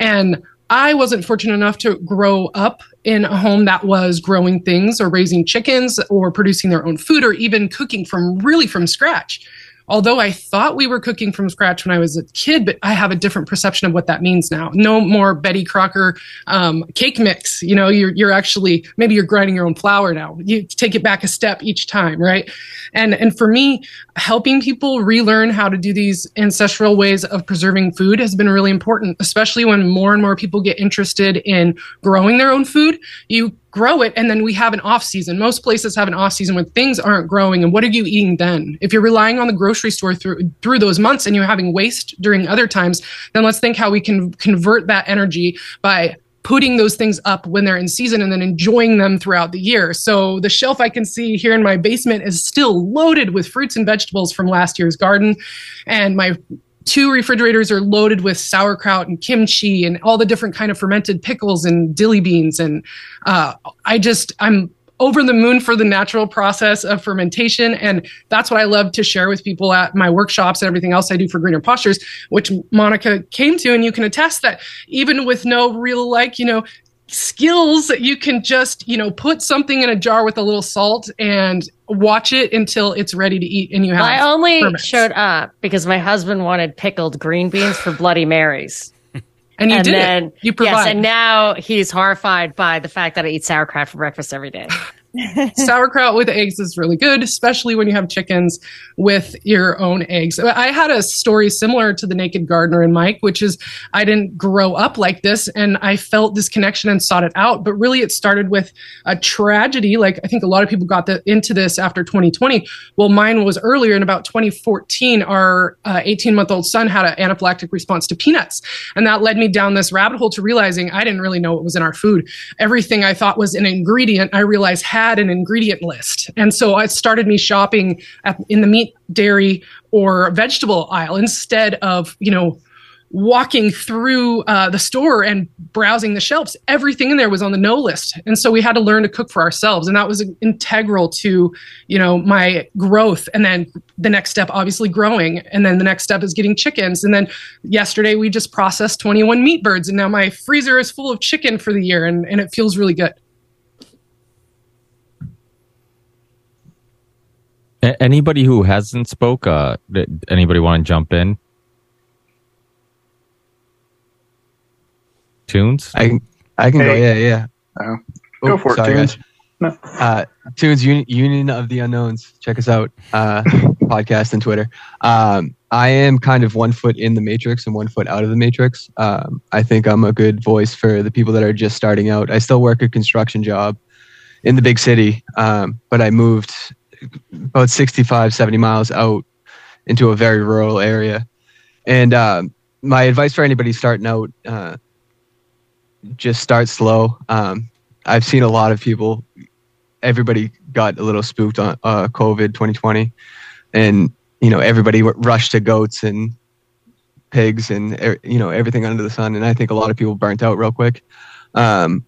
And I wasn't fortunate enough to grow up in a home that was growing things or raising chickens or producing their own food or even cooking from really from scratch although I thought we were cooking from scratch when I was a kid, but I have a different perception of what that means now. No more Betty Crocker um, cake mix. You know, you're you're actually maybe you're grinding your own flour now. You take it back a step each time, right? And and for me, helping people relearn how to do these ancestral ways of preserving food has been really important, especially when more and more people get interested in growing their own food. You grow it and then we have an off season most places have an off season when things aren't growing and what are you eating then if you're relying on the grocery store through through those months and you're having waste during other times then let's think how we can convert that energy by putting those things up when they're in season and then enjoying them throughout the year. So the shelf I can see here in my basement is still loaded with fruits and vegetables from last year's garden. And my two refrigerators are loaded with sauerkraut and kimchi and all the different kind of fermented pickles and dilly beans. And uh, i just i'm over the moon for the natural process of fermentation. And that's what i love to share with people at my workshops and everything else i do for greener postures which monica came to. And you can attest that even with no real like you know skills that you can just you know put something in a jar with a little salt and watch it until it's ready to eat and you have i only ferments. showed up because my husband wanted pickled green beans for bloody marys and you and did then, it. you provide. yes and now he's horrified by the fact that i eat sauerkraut for breakfast every day sauerkraut with eggs is really good, especially when you have chickens with your own eggs. I had a story similar to the Naked Gardener and Mike, which is I didn't grow up like this and I felt this connection and sought it out. But really, it started with a tragedy. Like I think a lot of people got the, into this after 2020. Well, mine was earlier in about 2014. Our 18 uh, month old son had an anaphylactic response to peanuts. And that led me down this rabbit hole to realizing I didn't really know what was in our food. Everything I thought was an ingredient, I realized had an ingredient list. And so it started me shopping at, in the meat, dairy, or vegetable aisle instead of, you know, walking through uh, the store and browsing the shelves. Everything in there was on the no list. And so we had to learn to cook for ourselves. And that was integral to, you know, my growth. And then the next step, obviously growing. And then the next step is getting chickens. And then yesterday we just processed 21 meat birds. And now my freezer is full of chicken for the year. And, and it feels really good. Anybody who hasn't spoke, uh, anybody want to jump in? Toons? I can, I can go. Yeah, yeah. Uh, Oh, go for it, Toons. guys. Uh, Toons Uni- Union of the Unknowns. Check us out. Uh, podcast and Twitter. Um, I am kind of one foot in the matrix and one foot out of the matrix. Um, I think I'm a good voice for the people that are just starting out. I still work a construction job in the big city, um, but I moved about 65, 70 miles out into a very rural area. And um, my advice for anybody starting out, uh, just start slow. Um, I've seen a lot of people. Everybody got a little spooked on uh, COVID 2020, and you know everybody rushed to goats and pigs and you know everything under the sun. And I think a lot of people burnt out real quick. Um,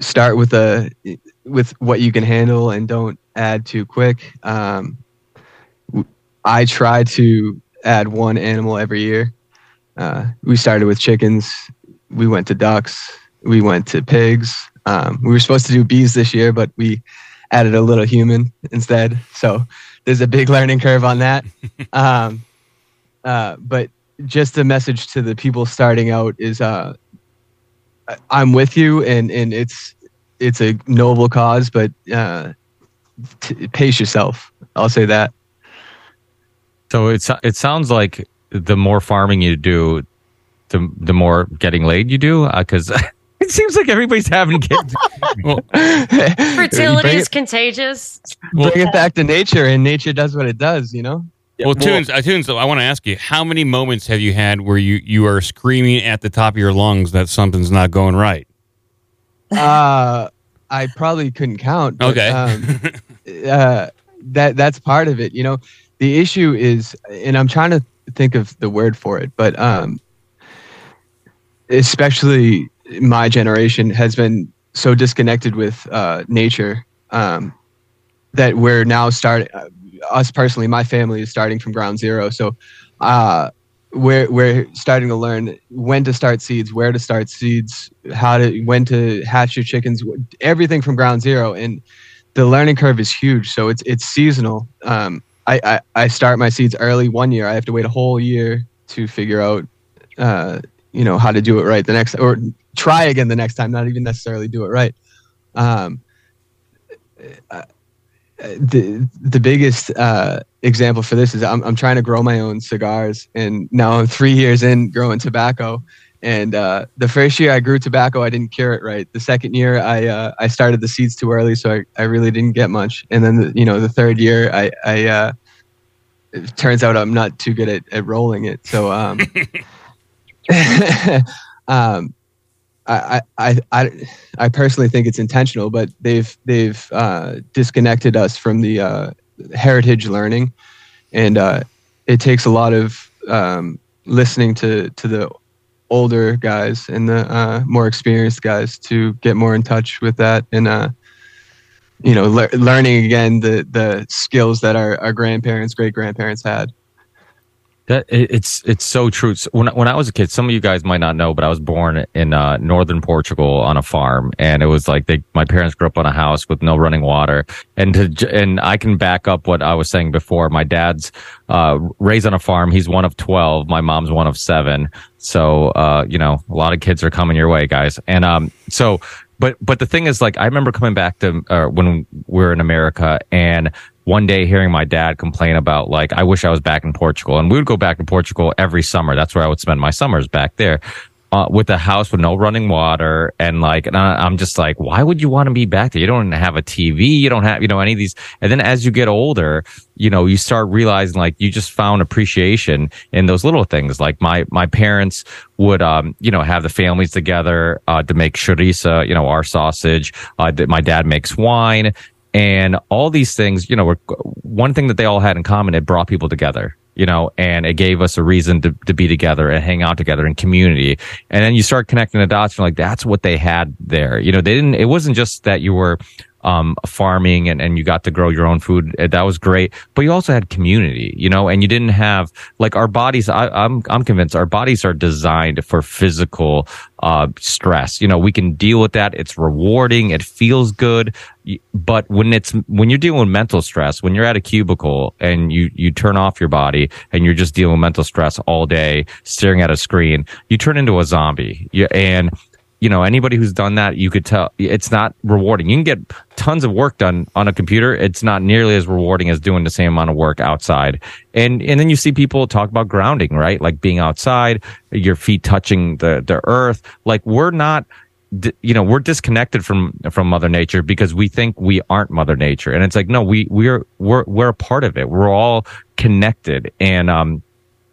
start with a with what you can handle and don't add too quick. Um, I try to add one animal every year. Uh, we started with chickens. We went to ducks. We went to pigs. Um, we were supposed to do bees this year, but we added a little human instead. So there's a big learning curve on that. Um, uh, but just a message to the people starting out is uh, I'm with you, and and it's it's a noble cause, but uh, t- pace yourself. I'll say that. So it's it sounds like the more farming you do, the the more getting laid you do, because it seems like everybody's having kids. well, Fertility is it, contagious. bring it back to nature, and nature does what it does. You know. well, Toons, uh, Toons. I want to ask you, how many moments have you had where you you are screaming at the top of your lungs that something's not going right? uh, I probably couldn't count. but, Okay. um, uh, that that's part of it. You know, the issue is, and I'm trying to think of the word for it, but um, especially my generation has been so disconnected with uh, nature um, that we're now starting. Uh, us personally, my family is starting from ground zero. So. Uh, we're we're starting to learn when to start seeds, where to start seeds, how to when to hatch your chickens, everything from ground zero, and the learning curve is huge. So it's it's seasonal. Um, I, I I start my seeds early one year. I have to wait a whole year to figure out, uh, you know, how to do it right the next or try again the next time. Not even necessarily do it right. Um, the the biggest uh, example for this is I'm I'm trying to grow my own cigars, and now I'm three years in growing tobacco. And uh, the first year I grew tobacco, I didn't cure it right. The second year, I uh, I started the seeds too early, so I, I really didn't get much. And then the, you know the third year, I I uh, it turns out I'm not too good at, at rolling it. So um, um, I, I, I, I personally think it's intentional, but they've they've uh, disconnected us from the uh, heritage learning, and uh, it takes a lot of um, listening to to the older guys and the uh, more experienced guys to get more in touch with that and uh, you know le- learning again the the skills that our, our grandparents great grandparents had. That it's it's so true. So when when I was a kid, some of you guys might not know, but I was born in uh, northern Portugal on a farm, and it was like they my parents grew up on a house with no running water, and to, and I can back up what I was saying before. My dad's uh, raised on a farm. He's one of twelve. My mom's one of seven. So uh, you know, a lot of kids are coming your way, guys. And um, so but but the thing is like i remember coming back to uh, when we were in america and one day hearing my dad complain about like i wish i was back in portugal. And we would go back to portugal every summer. That's where i would spend my summers back there uh, with a house with no running water. And like and I, i'm just like why would you want to be back there? You don't have a tv you don't have you know any of these. And then as you get older you know you start realizing like you just found appreciation in those little things. Like my my parents would um you know have the families together uh to make chorizo you know our sausage. Uh my dad makes wine and all these things you know were one thing that they all had in common it brought people together you know, and it gave us a reason to, to be together and hang out together in community. And then you start connecting the dots and like, that's what they had there. You know, they didn't, it wasn't just that you were, um, farming and, and you got to grow your own food. That was great. But you also had community, you know, and you didn't have like our bodies. I, I'm, I'm convinced our bodies are designed for physical, uh, stress. You know, we can deal with that. It's rewarding. It feels good. But when it's, when you're dealing with mental stress, when you're at a cubicle and you, you turn off your body and you're just dealing with mental stress all day, staring at a screen, you turn into a zombie. You, and, you know, anybody who's done that, you could tell it's not rewarding. You can get tons of work done on a computer. It's not nearly as rewarding as doing the same amount of work outside. And, and then you see people talk about grounding, right? Like being outside, your feet touching the, the earth. Like we're not, you know, we're disconnected from, from mother nature because we think we aren't mother nature. And it's like, no, we, we're, we're, we're a part of it. We're all connected. And, um,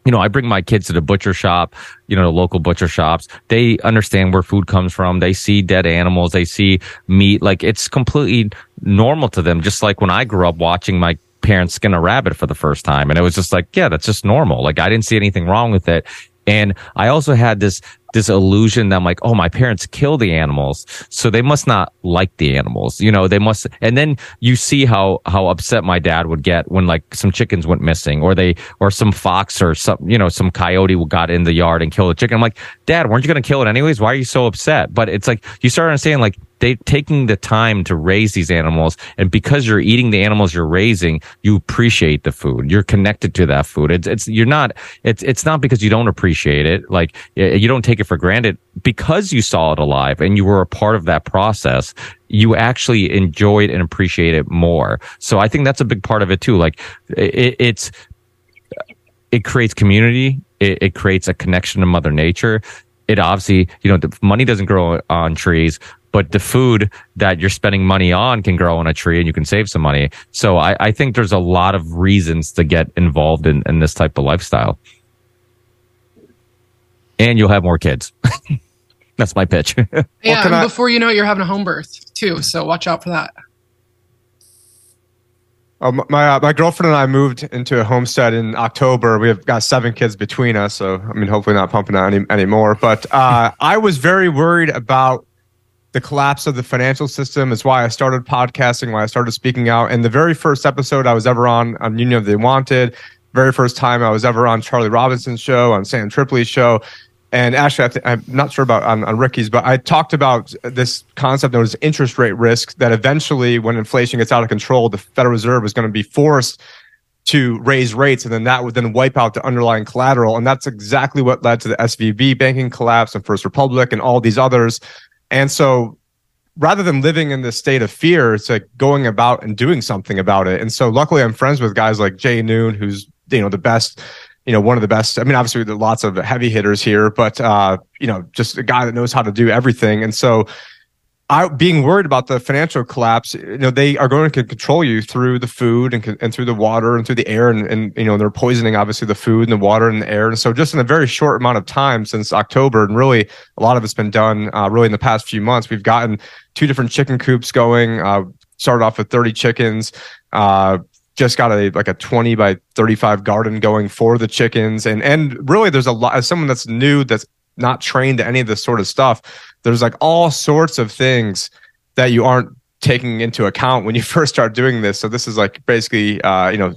you know, I bring my kids to the butcher shop, you know, the local butcher shops. They understand where food comes from. They see dead animals. They see meat. Like it's completely normal to them. Just like when I grew up watching my parents skin a rabbit for the first time. And it was just like, yeah, that's just normal. Like I didn't see anything wrong with it. And I also had this this illusion that I'm like, oh, my parents kill the animals, so they must not like the animals. You know, they must. And then you see how how upset my dad would get when like some chickens went missing, or they or some fox or some you know some coyote got in the yard and killed a chicken. I'm like, Dad, weren't you going to kill it anyways? Why are you so upset? But it's like you start understanding like they taking the time to raise these animals and because you're eating the animals you're raising you appreciate the food. You're connected to that food. It's it's you're not it's it's not because you don't appreciate it. Like you don't take it for granted. Because you saw it alive and you were a part of that process you actually enjoy it and appreciate it more. So i think that's a big part of it too. Like it, it's it creates community. It, it creates a connection to mother nature it obviously, you know, the money doesn't grow on trees, but the food that you're spending money on can grow on a tree and you can save some money. So I, I think there's a lot of reasons to get involved in, in this type of lifestyle. And you'll have more kids. That's my pitch. yeah, and I- before you know it, you're having a home birth too. So watch out for that. Oh, my uh, my girlfriend and I moved into a homestead in October. We have got seven kids between us, so I mean, hopefully not pumping out any anymore. But uh, I was very worried about the collapse of the financial system is why I started podcasting, why I started speaking out. And the very first episode I was ever on on Union of the Unwanted, very first time I was ever on Charlie Robinson's show, on Sam Tripoli's show. And actually, I am not sure about on, on Ricky's, but I talked about this concept known as interest rate risk that eventually, when inflation gets out of control, the Federal Reserve is going to be forced to raise rates and then that would then wipe out the underlying collateral. And that's exactly what led to the SVB banking collapse and First Republic and all these others and so rather than living in this state of fear, it's like going about and doing something about it. And so luckily I'm friends with guys like Jay Noone, who's, you know, the best, you know, one of the best. I mean, obviously there lots of heavy hitters here, but, uh, you know, just a guy that knows how to do everything. And so I being worried about the financial collapse, you know, they are going to control you through the food and, and through the water and through the air. And, and, you know, they're poisoning obviously the food and the water and the air. And so just in a very short amount of time since October, and really a lot of it's been done, uh, really in the past few months, we've gotten two different chicken coops going, uh, started off with 30 chickens, uh, just got a like a 20 by 35 garden going for the chickens and and really there's a lot as someone that's new that's not trained to any of this sort of stuff there's like all sorts of things that you aren't taking into account when you first start doing this. So this is like basically, uh, you know,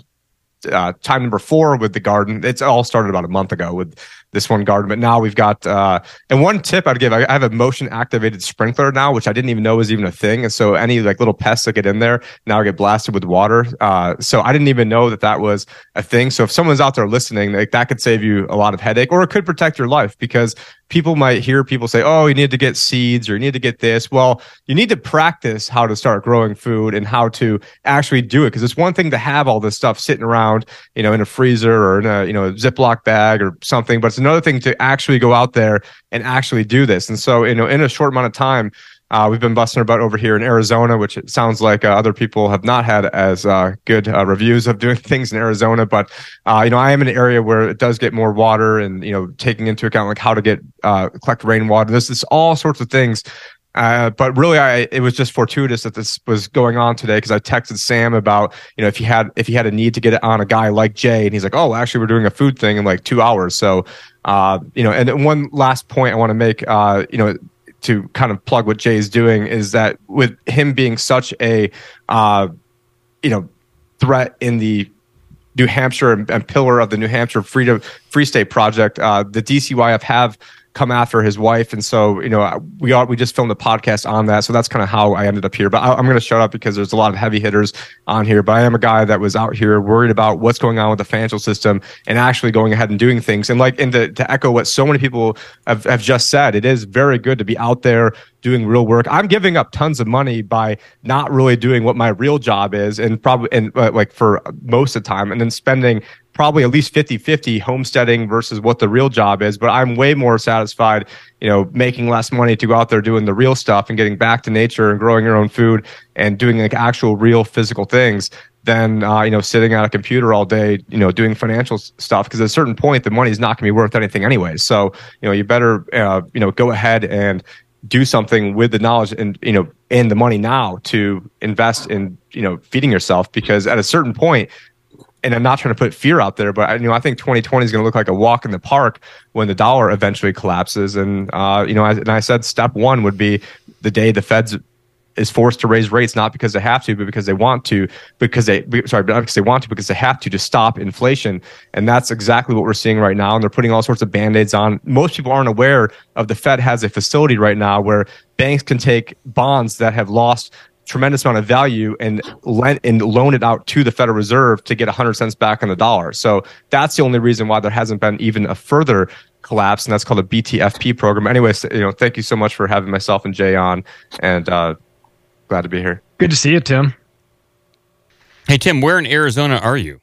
uh, time number four with the garden. It's all started about a month ago with this one garden, but now we've got. Uh, and one tip I'd give: I have a motion activated sprinkler now, which I didn't even know was even a thing. And so any like little pests that get in there now get blasted with water. Uh, so I didn't even know that that was a thing. So if someone's out there listening, like that could save you a lot of headache, or it could protect your life because people might hear people say, "Oh, you need to get seeds or you need to get this." Well, you need to practice how to start growing food and how to actually do it because it's one thing to have all this stuff sitting around, you know, in a freezer or in a you know a Ziploc bag or something, but it's another thing to actually go out there and actually do this. And so, you know, in a short amount of time, uh, we've been busting our butt over here in Arizona, which it sounds like uh, other people have not had as uh, good uh, reviews of doing things in Arizona. But uh, you know, I am in an area where it does get more water, and you know, taking into account like how to get uh, collect rainwater. There's this all sorts of things. but really, I it was just fortuitous that this was going on today because I texted Sam about you know if he had if he had a need to get it on a guy like Jay, and he's like, oh, actually, we're doing a food thing in like two hours. So you know, and one last point I want to make, you know to kind of plug what Jay's doing is that with him being such a uh, you know threat in the New Hampshire and, and pillar of the New Hampshire Freedom Free State Project, uh, the DCYF have come after his wife, and so you know we are we just filmed a podcast on that, so that's kind of how I ended up here. But I, am going to shut up because there's a lot of heavy hitters on here. But I am a guy that was out here worried about what's going on with the financial system and actually going ahead and doing things. And like, and to, to echo what so many people have, have just said, it is very good to be out there doing real work. I'm giving up tons of money by not really doing what my real job is, and probably and uh, like for most of the time, and then spending probably at least 50 50 homesteading versus what the real job is. But I'm way more satisfied, you know, making less money to go out there doing the real stuff and getting back to nature and growing your own food and doing like actual real physical things than uh, you know sitting at a computer all day you know doing financial stuff because at a certain point the money is not going to be worth anything anyway so you know you better uh, you know go ahead and do something with the knowledge and you know and the money now to invest in you know feeding yourself because at a certain point and I'm not trying to put fear out there, but I, you know, I think 2020 is going to look like a walk in the park when the dollar eventually collapses. And uh, you know, I, and I said step one would be the day the Fed's is forced to raise rates not because they have to, but because they want to, because they sorry, not because they want to, because they have to to stop inflation. And that's exactly what we're seeing right now. And they're putting all sorts of band-aids on. Most people aren't aware of the Fed has a facility right now where banks can take bonds that have lost tremendous amount of value and lend and loan it out to the Federal Reserve to get 100 cents back on the dollar. So that's the only reason why there hasn't been even a further collapse, and that's called a BTFP program. Anyways, you know, thank you so much for having myself and Jay on, and uh, glad to be here. Good to see you, Tim. Hey, Tim, where in Arizona are you?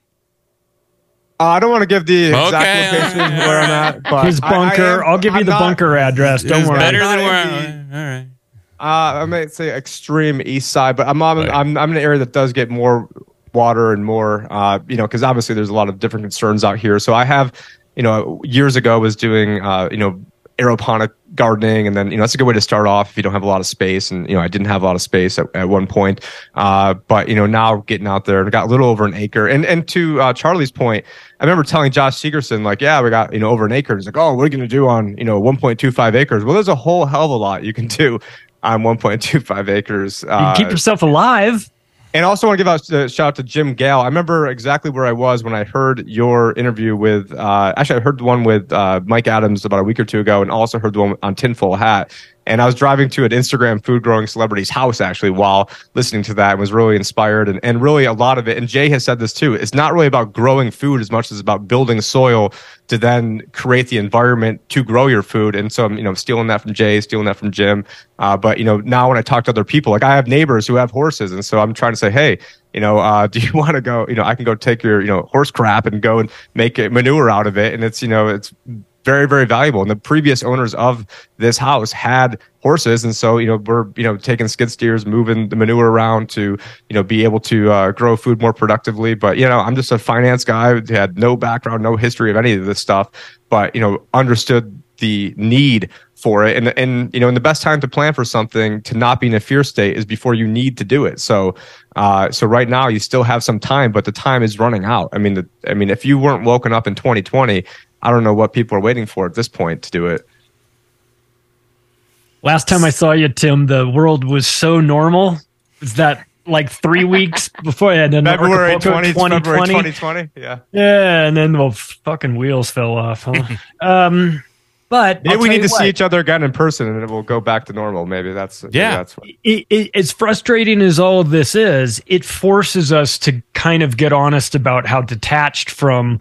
Uh, I don't want to give the exact okay. location where I'm at, but his bunker. I, will give you I'm the not, bunker address. Don't worry. Better than where. All right. Uh, I might say extreme east side, but I'm I'm, right. I'm I'm in an area that does get more water and more, uh, you know, because obviously there's a lot of different concerns out here. So I have, you know, years ago was doing, uh, you know, aeroponic gardening and then you know that's a good way to start off if you don't have a lot of space and you know i didn't have a lot of space at, at one point uh, but you know now getting out there and got a little over an acre and and to uh, charlie's point i remember telling josh sigurdson like yeah we got you know over an acre he's like oh what are you going to do on you know 1.25 acres well there's a whole hell of a lot you can do on 1.25 acres. Uh, keep yourself alive. And also want to give out a shout out to Jim Gale. I remember exactly where I was when I heard your interview with. Uh, actually, I heard the one with uh, Mike Adams about a week or two ago, and also heard the one on Tinfoil Hat. And I was driving to an Instagram food growing celebrity's house actually while listening to that and was really inspired. And, and really a lot of it, and Jay has said this too, it's not really about growing food as much as about building soil to then create the environment to grow your food. And so I'm, you know, stealing that from Jay, stealing that from Jim. Uh, but, you know, now when I talk to other people, like I have neighbors who have horses. And so I'm trying to say, hey, you know, uh, do you want to go, you know, I can go take your, you know, horse crap and go and make it manure out of it. And it's, you know, it's very very valuable. And the previous owners of this house had horses. And so you know we're you know taking skid steers moving the manure around to you know be able to uh, grow food more productively. But you know i'm just a finance guy who had no background no history of any of this stuff but you know understood the need for it. And and you know and the best time to plan for something to not be in a fear state is before you need to do it. So uh so right now you still have some time but the time is running out. I mean the, i mean if you weren't woken up in 2020 I don't know what people are waiting for at this point to do it. Last time I saw you, Tim, the world was so normal. Is that like three weeks before? Yeah, then February 20, 2020. February 2020. Yeah. Yeah, and then the fucking wheels fell off. Huh? um, but maybe we need to what, see each other again in person, and it will go back to normal. Maybe that's yeah. that's what. It, it, as frustrating as all of this is, it forces us to kind of get honest about how detached from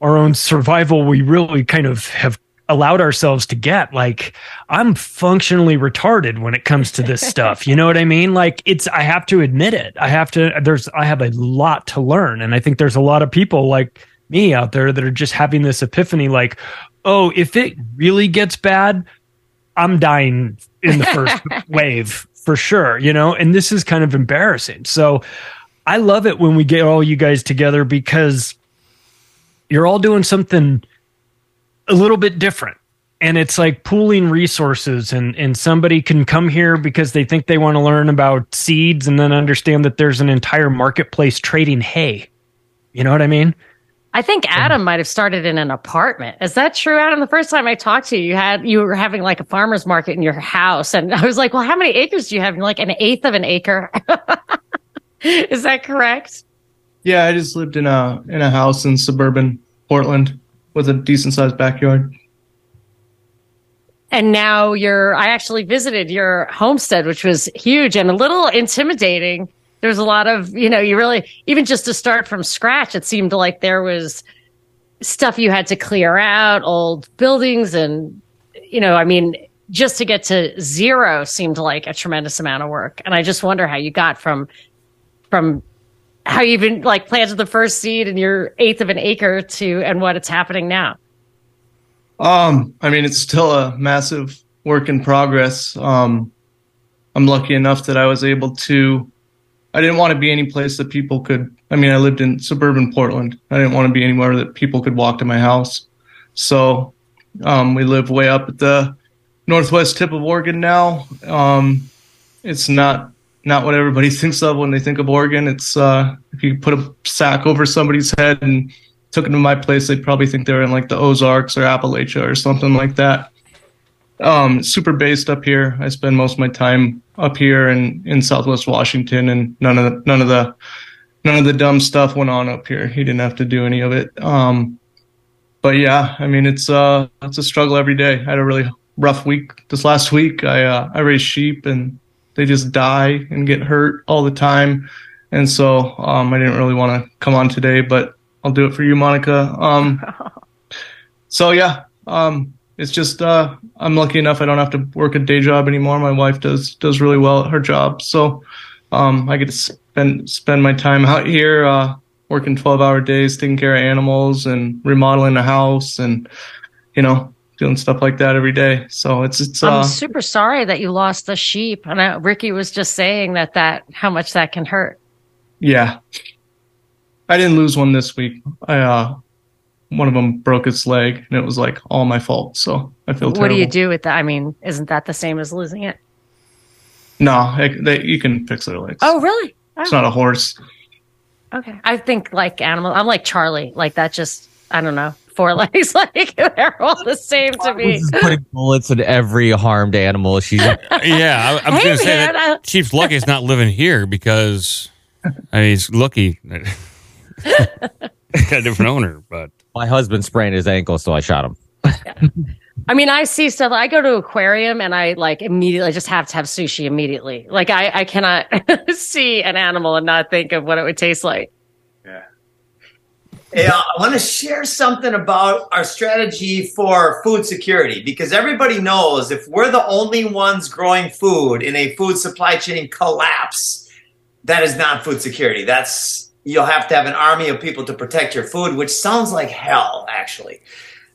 our own survival we really kind of have allowed ourselves to get like i'm functionally retarded when it comes to this stuff. You know what i mean? Like it's i have to admit it. I have to there's i have a lot to learn. And i think there's a lot of people like me out there that are just having this epiphany like oh, if it really gets bad, I'm dying in the first wave for sure, you know, and this is kind of embarrassing. So I love it when we get all you guys together because you're all doing something a little bit different. And it's like pooling resources and, and somebody can come here because they think they want to learn about seeds and then understand that there's an entire marketplace trading hay. You know what I mean? I think Adam might have started in an apartment. Is that true, Adam? The first time I talked to you, you had you were having like a farmer's market in your house, and I was like, "Well, how many acres do you have?" And you're like an eighth of an acre. Is that correct? Yeah, I just lived in a in a house in suburban Portland with a decent sized backyard. And now you're. I actually visited your homestead, which was huge and a little intimidating there's a lot of you know you really even just to start from scratch it seemed like there was stuff you had to clear out old buildings and you know i mean just to get to zero seemed like a tremendous amount of work and i just wonder how you got from from how you've even like planted the first seed in your eighth of an acre to and what it's happening now um i mean it's still a massive work in progress um i'm lucky enough that i was able to I didn't want to be any place that people could. I mean, I lived in suburban Portland. I didn't want to be anywhere that people could walk to my house. So um, we live way up at the northwest tip of Oregon now. Um, it's not not what everybody thinks of when they think of Oregon. It's uh, if you put a sack over somebody's head and took them to my place, they'd probably think they're in like the Ozarks or Appalachia or something like that. Um, super based up here. I spend most of my time up here in, in Southwest Washington, and none of the, none of the none of the dumb stuff went on up here. He didn't have to do any of it. Um, but yeah, I mean it's uh it's a struggle every day. I had a really rough week this last week. I uh, I raise sheep and they just die and get hurt all the time, and so um, I didn't really want to come on today, but I'll do it for you, Monica. Um, so yeah, um, it's just uh, I'm lucky enough I don't have to work a day job anymore. My wife does does really well at her job, so um, I get to spend spend my time out here uh, working 12 hour days, taking care of animals and remodeling a house, and you know doing stuff like that every day. So it's it's. Uh, I'm super sorry that you lost the sheep, and I, Ricky was just saying that that how much that can hurt. Yeah, I didn't lose one this week. I uh, one of them broke its leg and it was like all my fault. So I feel terrible. What do you do with that? I mean, isn't that the same as losing it? No, they, you can fix their legs. Oh, really? Oh. It's not a horse. Okay. I think like animal, I'm like Charlie. Like that just, I don't know, four legs. Like they're all the same to me. putting bullets in every harmed animal. She's yeah. I, I was Hey, going to say man, that Chief's lucky it's not living here because I mean he's lucky. Got a different owner, but my husband sprained his ankle, so I shot him. I mean, I see stuff. I go to aquarium and I like immediately just have to have sushi immediately. Like I, I cannot see an animal and not think of what it would taste like. Uh, I want to share something about our strategy for food security because everybody knows if we're the only ones growing food in a food supply chain collapse, that is not food security. That's you'll have to have an army of people to protect your food, which sounds like hell, actually.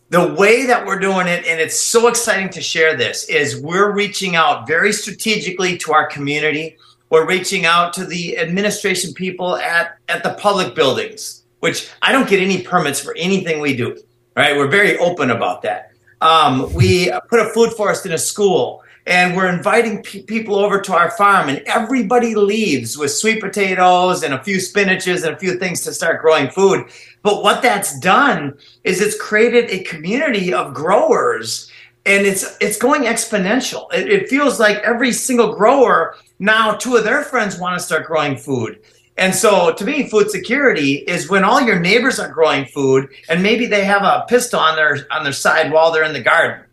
The way that we're doing it, and it's so exciting to share this, is we're reaching out very strategically to our community. We're reaching out to the administration people at, at the public buildings, which I don't get any permits for anything we do. Right? We're very open about that. Um, we put a food forest in a school and we're inviting pe- people over to our farm and everybody leaves with sweet potatoes and a few spinaches and a few things to start growing food but what that's done is it's created a community of growers and it's it's going exponential it, it feels like every single grower now two of their friends want to start growing food and so to me food security is when all your neighbors are growing food and maybe they have a pistol on their on their side while they're in the garden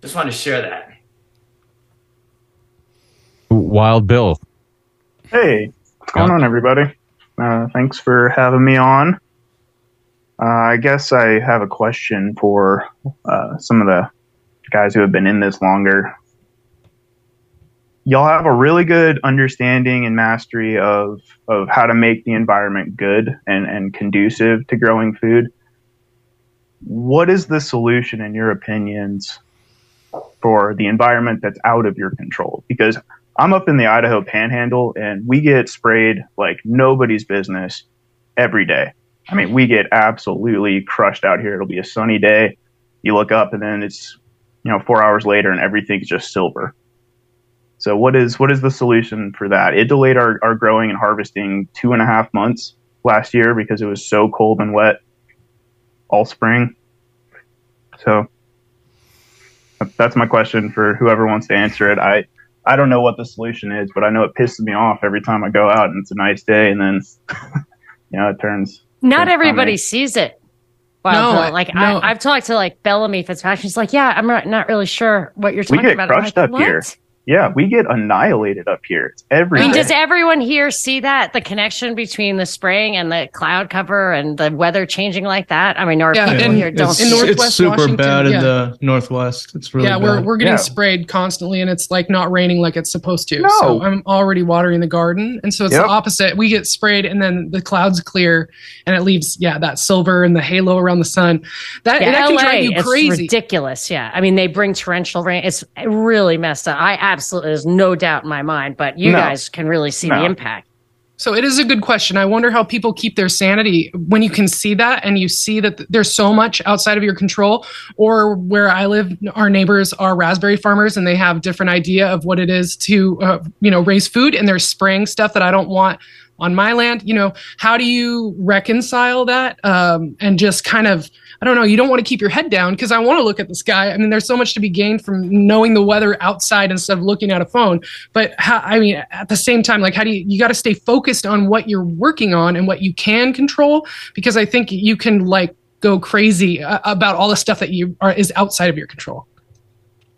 just wanted to share that Wild Bill. Hey, what's going on, everybody? Uh, thanks for having me on. Uh, I guess I have a question for uh, some of the guys who have been in this longer. Y'all have a really good understanding and mastery of, of how to make the environment good and, and conducive to growing food. what is the solution in your opinions for the environment that's out of your control? Because I'm up in the Idaho panhandle and we get sprayed like nobody's business every day. I mean, we get absolutely crushed out here. It'll be a sunny day. You look up and then it's, you know, four hours later and everything's just silver. So what is what is the solution for that? It delayed our, our growing and harvesting two and a half months last year because it was so cold and wet all spring. So that's my question for whoever wants to answer it. I I don't know what the solution is, but I know it pisses me off every time I go out and it's a nice day and then you know it turns. Not turns everybody funny. sees it. Well, No, no, like no. I, I've talked to like Bellamy Fitzpatrick. She's like, yeah, I'm not, not really sure what you're We talking get about. I'm crushed like, up here. "What?" Yeah, we get annihilated up here. It's every I mean, does everyone here see that the connection between the spraying and the cloud cover and the weather changing like that? I mean, our Yeah, people here don't. it's, see it. it's super Washington, bad yeah. in the northwest. It's really yeah, we're we're getting Yeah. sprayed constantly, and it's like not raining like it's supposed to. No. So I'm already watering the garden, and so it's Yep. the opposite. We get sprayed, and then the clouds clear, and it leaves yeah that silver and the halo around the sun. That Yeah, that can LA, drive you it's crazy. ridiculous. Yeah, I mean, they bring torrential rain. It's really messed up. I absolutely, there's no doubt in my mind. But you No. guys can really see No. the impact. So it is a good question. I wonder how people keep their sanity when you can see that and you see that there's so much outside of your control. Or where I live, our neighbors are raspberry farmers and they have different idea of what it is to, uh, you know, raise food and they're spraying stuff that I don't want on my land. You know, how do you reconcile that um, and just kind of I don't know. You don't want to keep your head down because I want to look at the sky. I mean, there's so much to be gained from knowing the weather outside instead of looking at a phone. But how, I mean, at the same time, like, how do you, you got to stay focused on what you're working on and what you can control? Because I think you can like go crazy uh, about all the stuff that you are is outside of your control.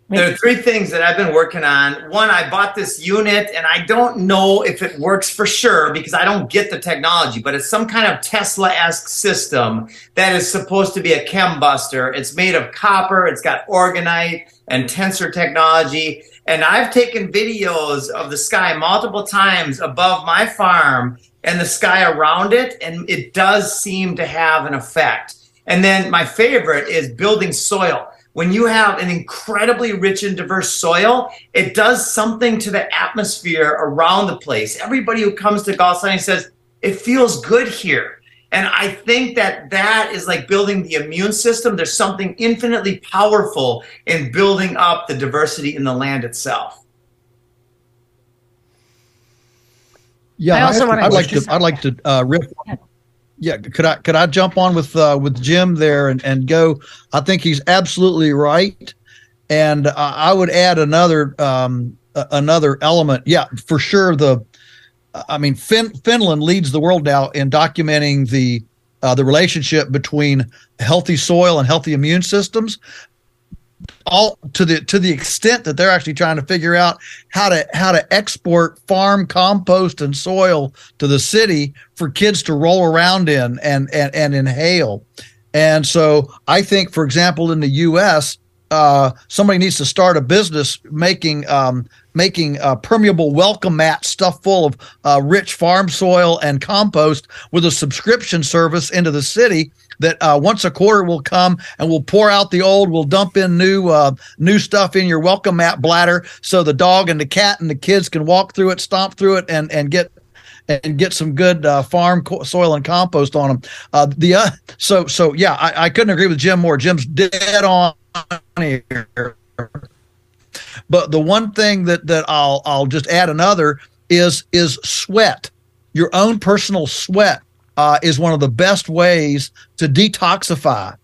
There are three things that I've been working on. One, I bought this unit and I don't know if it works for sure because I don't get the technology, but it's some kind of Tesla esque system that is supposed to be a chem buster. It's made of copper, it's got orgonite and tensor technology. And I've taken videos of the sky multiple times above my farm and the sky around it, and it does seem to have an effect. And then my favorite is building soil when you have an incredibly rich and diverse soil, it does something to the atmosphere around the place. Everybody who comes to Golf Signing says, it feels good here. And I think that that is like building the immune system. There's something infinitely powerful in building up the diversity in the land itself. Yeah, I also wanna I'd like to. I'd like to uh, riff. Yeah, could I could I jump on with uh, with Jim there and, and go? I think he's absolutely right, and I would add another um, another element. Yeah, for sure. The I mean, fin- Finland leads the world now in documenting the uh, the relationship between healthy soil and healthy immune systems all to the to the extent that they're actually trying to figure out how to how to export farm compost and soil to the city for kids to roll around in and and, and inhale. And so I think, for example, in the U.S., uh, somebody needs to start a business making um, making uh, permeable welcome mat stuff full of uh, rich farm soil and compost with a subscription service into the city that uh, once a quarter will come and we'll pour out the old, we'll dump in new uh, new stuff in your welcome mat bladder, so the dog and the cat and the kids can walk through it, stomp through it, and and get and get some good uh, farm co- soil and compost on them. Uh, the uh, so so yeah, I, I couldn't agree with Jim more. Jim's dead on here. But the one thing that that I'll I'll just add another is is sweat. Your own personal sweat uh, is one of the best ways to detoxify.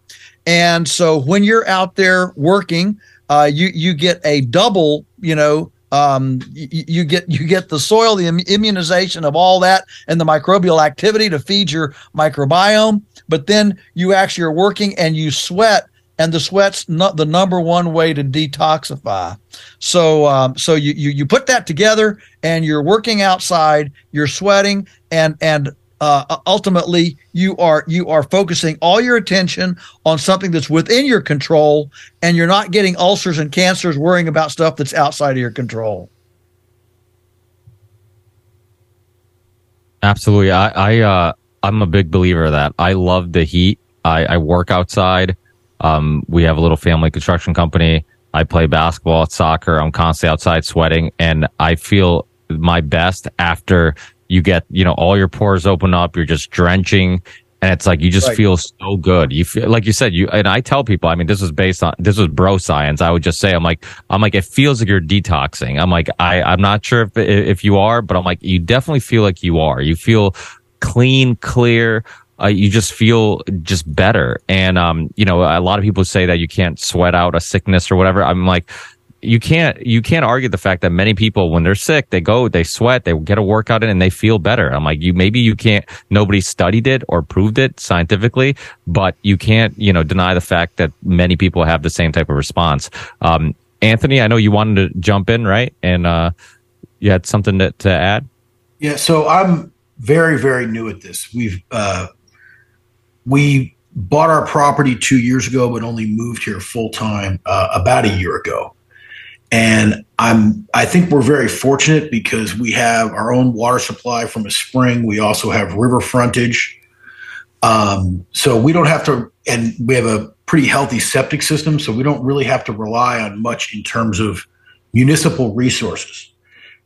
And so when you're out there working, uh, you you get a double, you know, um, you, you get you get the soil, the im- immunization of all that, and the microbial activity to feed your microbiome. But then you actually are working and you sweat, and the sweat's not the number one way to detoxify. So um, so you, you you put that together, and you're working outside, you're sweating, and and uh, ultimately you are you are focusing all your attention on something that's within your control and you're not getting ulcers and cancers worrying about stuff that's outside of your control Absolutely. I, I uh I'm a big believer of that. I love the heat. I, I work outside. Um, we have a little family construction company. I play basketball, soccer. I'm constantly outside sweating, and I feel my best after you get you know all your pores open up. You're just drenching, and it's like you just Right. feel so good. You feel like you said you and I tell people. I mean, this is based on this was bro science. I would just say I'm like I'm like it feels like you're detoxing. I'm like I I'm not sure if if you are, but I'm like you definitely feel like you are. You feel clean, clear. Uh, you just feel just better. And, um, you know, a lot of people say that you can't sweat out a sickness or whatever. I'm like, you can't, you can't argue the fact that many people, when they're sick, they go, they sweat, they get a workout in and they feel better. I'm like, you, maybe you can't, nobody studied it or proved it scientifically, but you can't, you know, deny the fact that many people have the same type of response. Um, Anthony, I know you wanted to jump in, right? And, uh, you had something to, to add? Yeah, so I'm very, very new at this. We've uh, we bought our property two years ago, but only moved here full time uh, about a year ago. And I'm I think we're very fortunate because we have our own water supply from a spring. We also have river frontage. Um, so we don't have to, and we have a pretty healthy septic system, so we don't really have to rely on much in terms of municipal resources.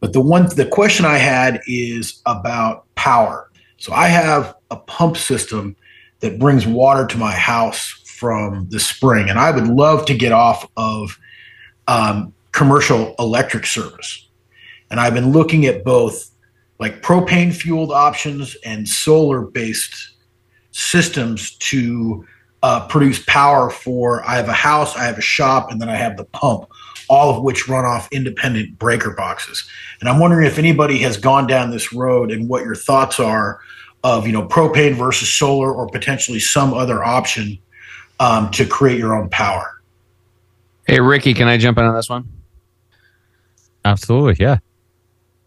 But the one, the question I had is about power. So I have a pump system that brings water to my house from the spring, and I would love to get off of um, commercial electric service. And I've been looking at both like propane fueled options and solar based systems to uh, produce power for. I have a house, I have a shop, and then I have the pump, all of which run off independent breaker boxes. And I'm wondering if anybody has gone down this road and what your thoughts are of you know propane versus solar or potentially some other option um, to create your own power. Hey, Ricky, can I jump in on this one? Absolutely, yeah.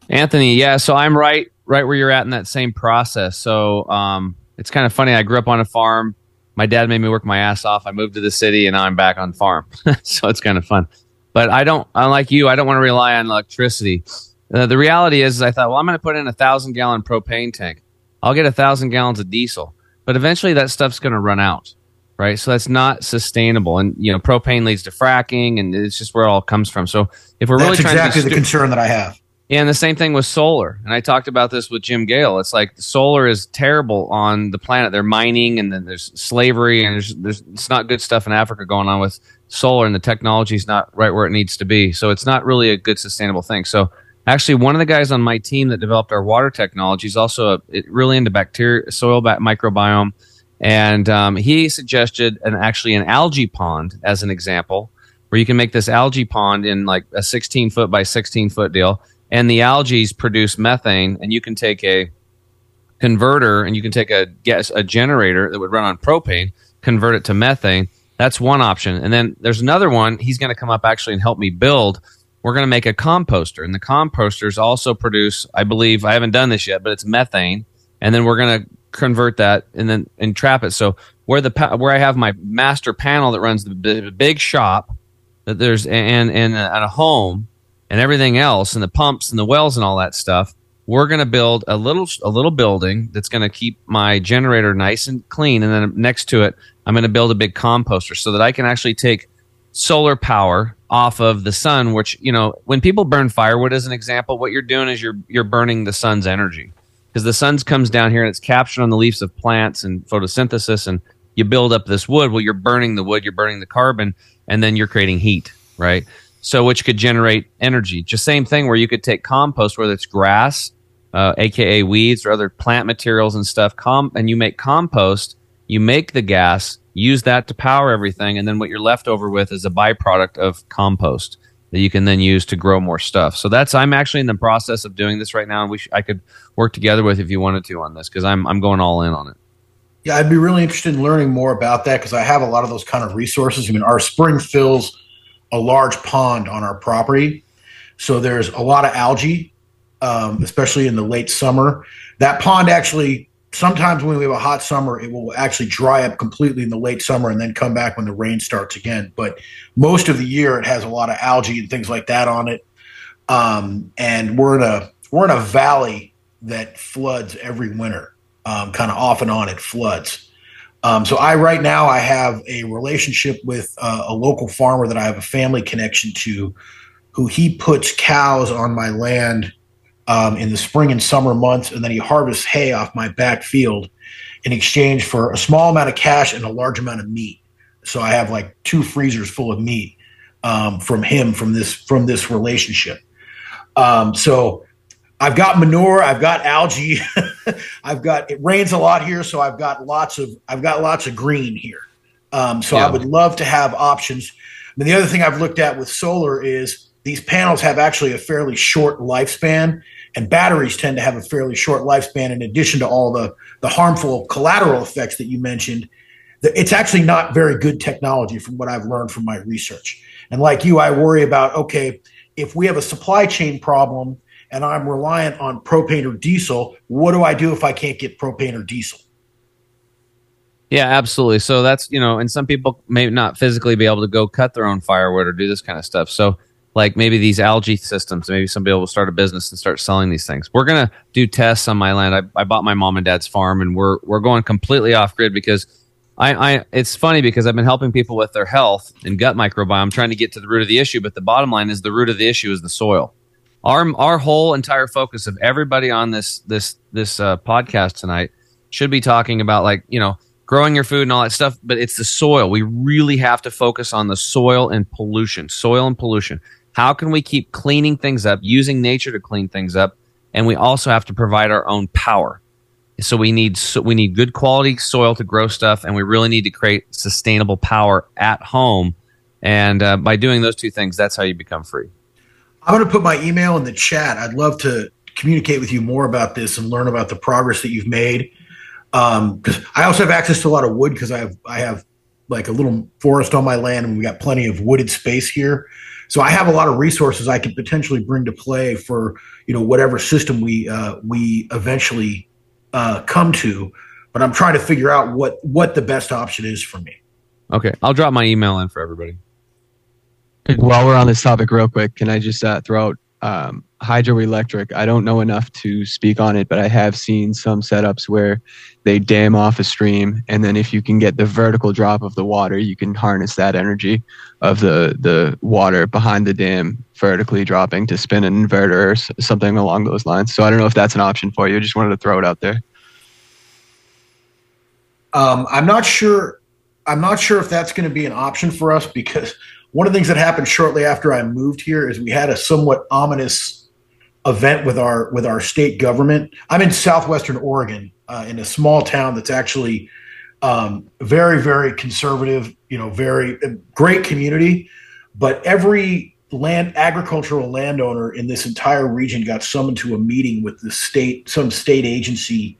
Anthony, yeah. So I'm right, right where you're at in that same process. So um, it's kind of funny. I grew up on a farm. My dad made me work my ass off. I moved to the city, and now I'm back on farm. so it's kind of fun. But I don't, unlike you, I don't want to rely on electricity. Uh, the reality is, is, I thought, well, I'm going to put in a thousand gallon propane tank. I'll get a thousand gallons of diesel, but eventually that stuff's going to run out, right? So that's not sustainable. And you know, propane leads to fracking, and it's just where it all comes from. So if we're really That's trying exactly to the concern that I have. yeah, and the same thing with solar. And I talked about this with Jim Gale. It's like solar is terrible on the planet. They're mining, and then there's slavery, and there's, there's it's not good stuff in Africa going on with solar, and the technology is not right where it needs to be. So it's not really a good sustainable thing. So actually, one of the guys on my team that developed our water technology is also a, really into bacteria, soil microbiome, and um, he suggested an actually an algae pond as an example where you can make this algae pond in like a 16 foot by 16 foot deal. And the algae produce methane and you can take a converter and you can take a guess a generator that would run on propane convert it to methane. That's one option. And then there's another one. He's going to come up actually and help me build. We're going to make a composter and the composters also produce i believe i haven't done this yet but it's methane. And then we're going to convert that and then and trap it. So where the where i have my master panel that runs the big shop that there's and and a, and a home and everything else and the pumps and the wells and all that stuff we're going to build a little a little building that's going to keep my generator nice and clean. And then next to it i'm going to build a big composter so that i can actually take solar power off of the sun which you know when people burn firewood as an example what you're doing is you're you're burning the sun's energy because the sun comes down here and it's captured on the leaves of plants and photosynthesis and you build up this wood. Well you're burning the wood you're burning the carbon and then you're creating heat right? So which could generate energy. Just same thing where you could take compost whether it's grass uh, aka weeds or other plant materials and stuff com- and you make compost you make the gas use that to power everything and then what you're left over with is a byproduct of compost that you can then use to grow more stuff so that's i'm actually in the process of doing this right now and we sh- i could work together with if you wanted to on this because i'm i'm going all in on it Yeah, I'd be really interested in learning more about that because I have a lot of those kind of resources. I mean, our spring fills a large pond on our property, so there's a lot of algae, um, especially in the late summer. That pond actually, sometimes when we have a hot summer, it will actually dry up completely in the late summer and then come back when the rain starts again. But most of the year, it has a lot of algae and things like that on it. Um, and we're in a we're in a valley that floods every winter, um, kind of off and on. It floods. Um, so I right now I have a relationship with uh, a local farmer that I have a family connection to, who he puts cows on my land um, in the spring and summer months, and then he harvests hay off my back field in exchange for a small amount of cash and a large amount of meat. So I have like two freezers full of meat um, from him from this from this relationship. Um, so I've got manure, I've got algae, I've got it rains a lot here, so I've got lots of I've got lots of green here. Um, so Yeah. I would love to have options. And the other thing I've looked at with solar is these panels have actually a fairly short lifespan, and batteries tend to have a fairly short lifespan. In addition to all the the harmful collateral effects that you mentioned, it's actually not very good technology from what I've learned from my research. And like you, I worry about okay, if we have a supply chain problem and I'm reliant on propane or diesel, what do I do if I can't get propane or diesel? Yeah, absolutely. So that's you know, and some people may not physically be able to go cut their own firewood or do this kind of stuff. So like maybe these algae systems, maybe somebody will start a business and start selling these things. We're gonna do tests on my land. I, I bought my mom and dad's farm, and we're we're going completely off grid because I, I it's funny because I've been helping people with their health and gut microbiome, trying to get to the root of the issue. But the bottom line is the root of the issue is the soil. Our our whole entire focus of everybody on this this this uh, podcast tonight should be talking about like you know growing your food and all that stuff, but it's the soil. We really have to focus on the soil and pollution. Soil and pollution. How can we keep cleaning things up, using nature to clean things up, and we also have to provide our own power. So we need so we need good quality soil to grow stuff, and we really need to create sustainable power at home. And uh, by doing those two things, that's how you become free. I'm going to put my email in the chat. I'd love to communicate with you more about this and learn about the progress that you've made. Because I also have access to a lot of wood because I have I have like a little forest on my land and we got plenty of wooded space here. So I have a lot of resources I could potentially bring to play for you know whatever system we uh, we eventually uh, come to. But I'm trying to figure out what what the best option is for me. Okay, I'll drop my email in for everybody. While we're on this topic, real quick, can I just uh, throw out um, hydroelectric? I don't know enough to speak on it, but I have seen some setups where they dam off a stream, and then if you can get the vertical drop of the water, you can harness that energy of the the water behind the dam vertically dropping to spin an inverter or something along those lines. So I don't know if that's an option for you. I just wanted to throw it out there. Um, I'm not sure. I'm not sure if that's going to be an option for us because one of the things that happened shortly after I moved here is we had a somewhat ominous event with our with our state government. I'm in southwestern Oregon, uh, in a small town that's actually um, very very conservative. You know, very uh, great community, but every land agricultural landowner in this entire region got summoned to a meeting with the state some state agency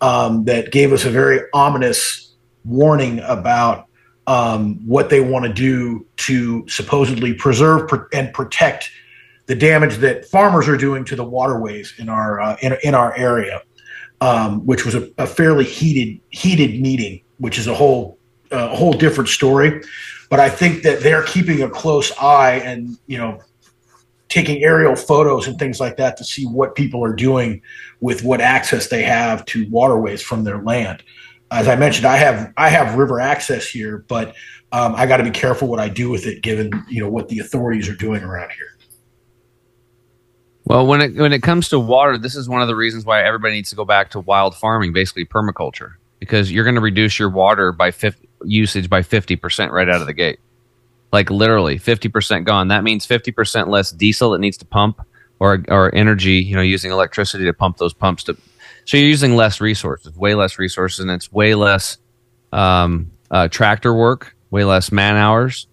um, that gave us a very ominous warning about um, what they want to do to supposedly preserve pr- and protect the damage that farmers are doing to the waterways in our uh, in, in our area, um, which was a, a fairly heated heated meeting, which is a whole a whole different story. But I think that they're keeping a close eye and you know taking aerial photos and things like that to see what people are doing with what access they have to waterways from their land. As I mentioned, I have I have river access here, but um, I got to be careful what I do with it, given you know what the authorities are doing around here. Well, when it when it comes to water, this is one of the reasons why everybody needs to go back to wild farming, basically permaculture, because you're going to reduce your water by 50, usage by fifty percent right out of the gate. Like literally fifty percent gone. That means fifty percent less diesel that needs to pump or or energy. You know, using electricity to pump those pumps to. So you're using less resources, way less resources, and it's way less um, uh, tractor work, way less man hours,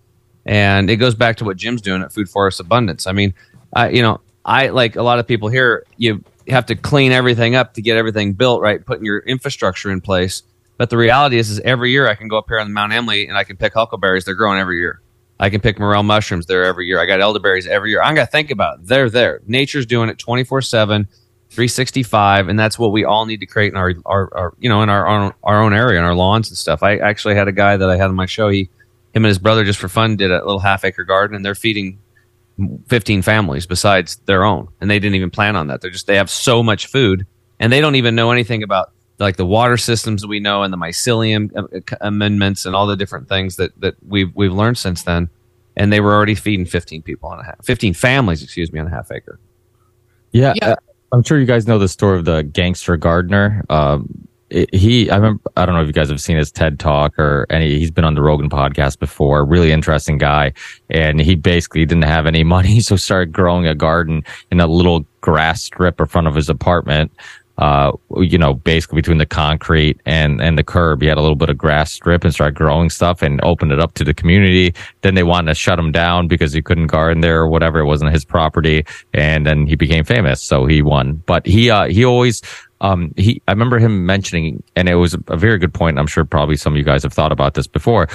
and it goes back to what Jim's doing at Food Forest Abundance. I mean, I you know I like a lot of people here. You have to clean everything up to get everything built, right? Putting your infrastructure in place. But the reality is, is every year I can go up here on the Mount Emily and I can pick huckleberries. They're growing every year. I can pick morel mushrooms there every year. I got elderberries every year. I am going to think about it. They're there. Nature's doing it 24 7, 365. And that's what we all need to create in our, our, our you know, in our, our, our own area, in our lawns and stuff. I actually had a guy that I had on my show. He, him and his brother just for fun did a little half acre garden and they're feeding 15 families besides their own and they didn't even plan on that they're just they have so much food and they don't even know anything about like the water systems that we know and the mycelium uh, amendments and all the different things that that we've we've learned since then. And they were already feeding 15 people on a half, 15 families, excuse me, on a half acre. Yeah, uh, I'm sure you guys know the story of the gangster gardener. Um, he, I remember, I don't know if you guys have seen his TED talk or any, he's been on the Rogan podcast before. Really interesting guy. And he basically didn't have any money. So started growing a garden in a little grass strip in front of his apartment. Uh, you know, basically between the concrete and, and the curb, he had a little bit of grass strip and started growing stuff and opened it up to the community. Then they wanted to shut him down because he couldn't garden there or whatever. It wasn't his property. And then he became famous. So he won, but he, uh, he always, um, he, I remember him mentioning, and it was a very good point. I'm sure probably some of you guys have thought about this before,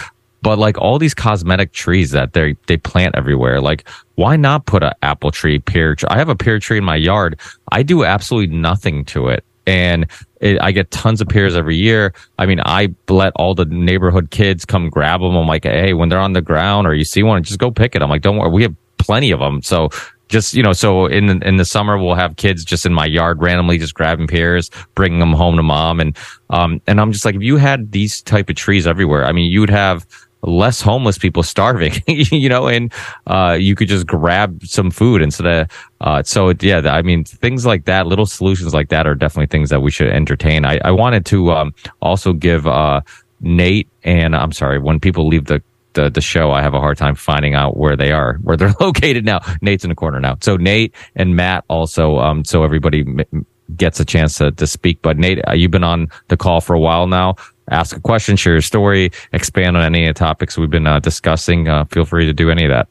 but like all these cosmetic trees that they they plant everywhere, like why not put an apple tree, pear tree? I have a pear tree in my yard. I do absolutely nothing to it. And it, I get tons of pears every year. I mean, I let all the neighborhood kids come grab them. I'm like, hey, when they're on the ground or you see one, just go pick it. I'm like, don't worry, we have plenty of them. So just you know, so in in the summer we'll have kids just in my yard randomly just grabbing pears, bringing them home to mom, and um and I'm just like, if you had these type of trees everywhere, I mean, you would have less homeless people starving, you know, and uh, you could just grab some food instead of. Uh, so yeah, I mean, things like that, little solutions like that, are definitely things that we should entertain. I, I wanted to um, also give uh, Nate and I'm sorry when people leave the. The, the show, I have a hard time finding out where they are, where they're located now. Nate's in the corner now. So Nate and Matt also, um, so everybody m- gets a chance to, to speak. But Nate, uh, you've been on the call for a while now. Ask a question, share your story, expand on any of the topics we've been uh, discussing. Uh, feel free to do any of that.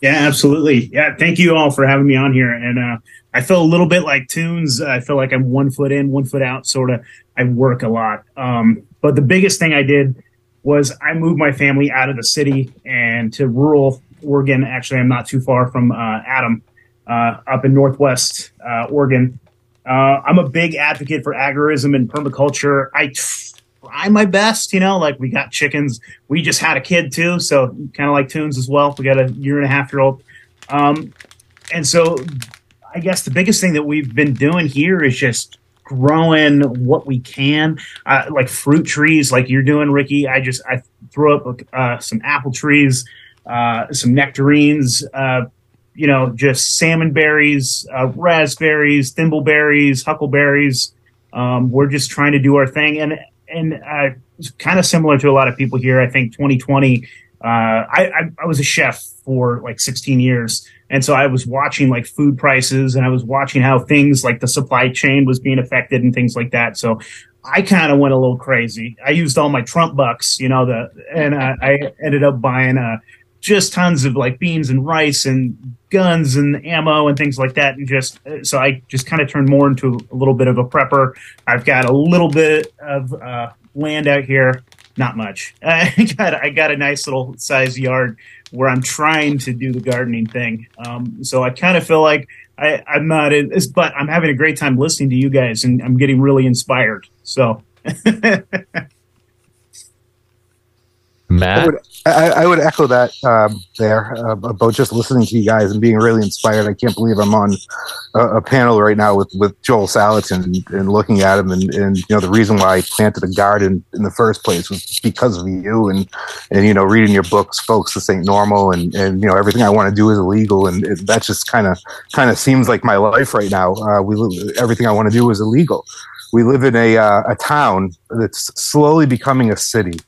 Yeah, absolutely. Yeah, thank you all for having me on here. And uh, I feel a little bit like Toons. I feel like I'm one foot in, one foot out, sort of. I work a lot. Um, but the biggest thing I did was I moved my family out of the city and to rural Oregon. Actually, I'm not too far from uh, Adam, uh, up in Northwest uh, Oregon. Uh, I'm a big advocate for agorism and permaculture. I try my best, you know, like we got chickens. We just had a kid too, so kind of like Toons as well. We got a year and a half year old. Um, and so I guess the biggest thing that we've been doing here is just growing what we can, uh, like fruit trees, like you're doing, Ricky. I just I threw up uh, some apple trees, uh, some nectarines, uh, you know, just salmon berries, uh, raspberries, thimbleberries, huckleberries. Um, we're just trying to do our thing, and and uh, kind of similar to a lot of people here. I think 2020. Uh, I, I I was a chef for like 16 years, and so I was watching like food prices, and I was watching how things like the supply chain was being affected and things like that. So I kind of went a little crazy. I used all my Trump bucks, you know, the and uh, I ended up buying uh, just tons of like beans and rice and guns and ammo and things like that. And just uh, so I just kind of turned more into a little bit of a prepper. I've got a little bit of uh, land out here, not much. I got I got a nice little size yard where I'm trying to do the gardening thing. Um, so I kind of feel like I, I'm not but I'm having a great time listening to you guys, and I'm getting really inspired. So. I would, I, I would echo that um, there uh, about just listening to you guys and being really inspired. I can't believe I'm on a, a panel right now with, with Joel Salatin and, and looking at him. And, and, you know, the reason why I planted a garden in the first place was because of you and, and, you know, reading your books, folks, this ain't normal. And, and, you know, everything I want to do is illegal. And it, that just kind of, kind of seems like my life right now. Uh, we everything I want to do is illegal. We live in a, uh, a town that's slowly becoming a city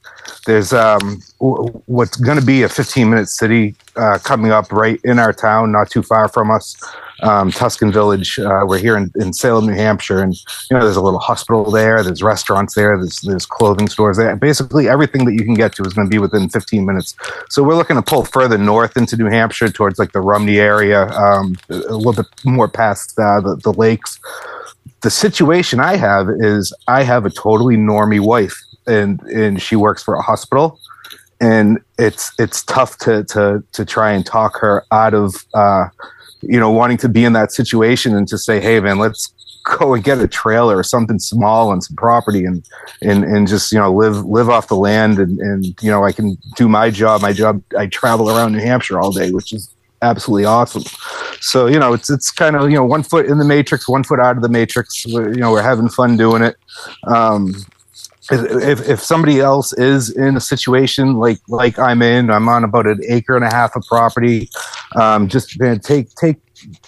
there's um, w- what's going to be a 15 minute city uh, coming up right in our town, not too far from us, um, Tuscan Village. Uh, we're here in, in Salem, New Hampshire, and you know there's a little hospital there, there's restaurants there, there's there's clothing stores there. Basically, everything that you can get to is going to be within 15 minutes. So we're looking to pull further north into New Hampshire towards like the Rumney area, um, a little bit more past uh, the, the lakes. The situation I have is I have a totally normie wife and and she works for a hospital and it's it's tough to to to try and talk her out of uh you know wanting to be in that situation and to say hey man let's go and get a trailer or something small and some property and and and just you know live live off the land and and you know I can do my job. My job I travel around New Hampshire all day which is absolutely awesome. So you know, it's it's kind of you know one foot in the matrix, one foot out of the matrix. We're, you know, we're having fun doing it. Um, if, if somebody else is in a situation like like I'm in, I'm on about an acre and a half of property. Um, just man, take take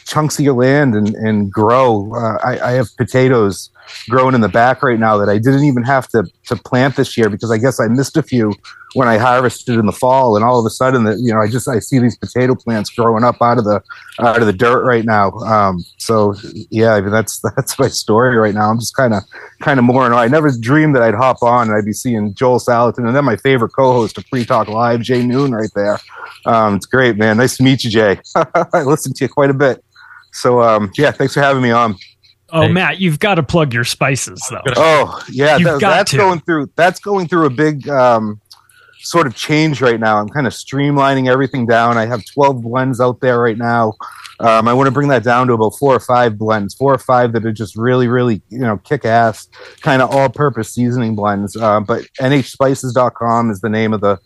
chunks of your land and and grow. Uh, I, I have potatoes growing in the back right now that I didn't even have to to plant this year because I guess I missed a few when I harvested in the fall, and all of a sudden that you know I just I see these potato plants growing up out of the out of the dirt right now. Um, so yeah, I mean that's that's my story right now. I'm just kind of kind of more. And I never dreamed that I'd hop on and I'd be seeing Joel Salatin and then my favorite co-host of Free Talk Live, Jay Noone, right there. Um, it's great, man. Nice to meet you, Jay. I listened to you quite a bit. So um, yeah, thanks for having me on. Oh, Matt, you've got to plug your spices though. Oh yeah, You've that- got that's to. going through. That's going through a big um, sort of change right now. I'm kind of streamlining everything down. I have 12 blends out there right now. Um, I want to bring that down to about four or five blends, four or five that are just really, really, you know, kick ass, kind of all purpose seasoning blends. Uh, but nhspices.com is the name of the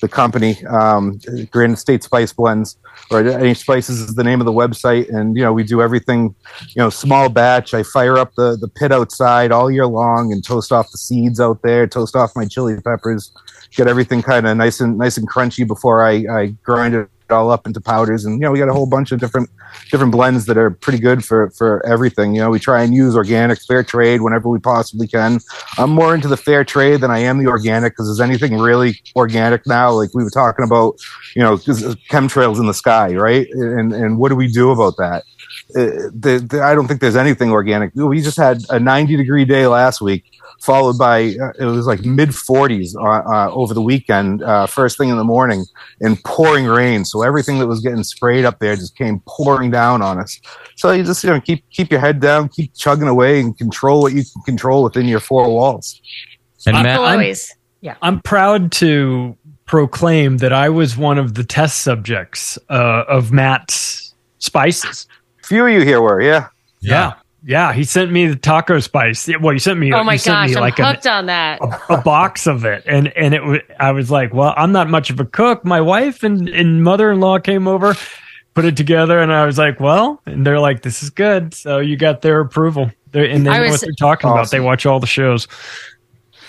the company, um, Granite State Spice Blends, or any Spices is the name of the website. And, you know, we do everything, you know, small batch. I fire up the, the pit outside all year long and toast off the seeds out there, toast off my chili peppers, get everything kind of nice and nice and crunchy before I, I grind it all up into powders. And, you know, we got a whole bunch of different, different blends that are pretty good for, for everything. You know, we try and use organic fair trade whenever we possibly can. I'm more into the fair trade than I am the organic because is anything really organic now? Like we were talking about, you know uh, chemtrails in the sky, right? And, and what do we do about that? Uh, the, the, I don't think there's anything organic. We just had a 90 degree day last week, followed by uh, it was like mid 40s uh, uh, over the weekend, uh, first thing in the morning, and pouring rain. So everything that was getting sprayed up there just came pouring down on us. So you just you know keep keep your head down, keep chugging away, and control what you can control within your four walls. And Matt, I'm, Always. Yeah. I'm proud to proclaim that I was one of the test subjects uh, of Matt's spices. Few of you here were, yeah. Yeah. Yeah, he sent me the taco spice. Well, he sent me. Oh my he sent gosh, me I'm like an- hooked on that. a box of it and and it was i was like well i'm not much of a cook my wife and, and mother-in-law came over put it together and i was like well and they're like this is good so you got their approval they're, and they I know was- what they're talking about they watch all the shows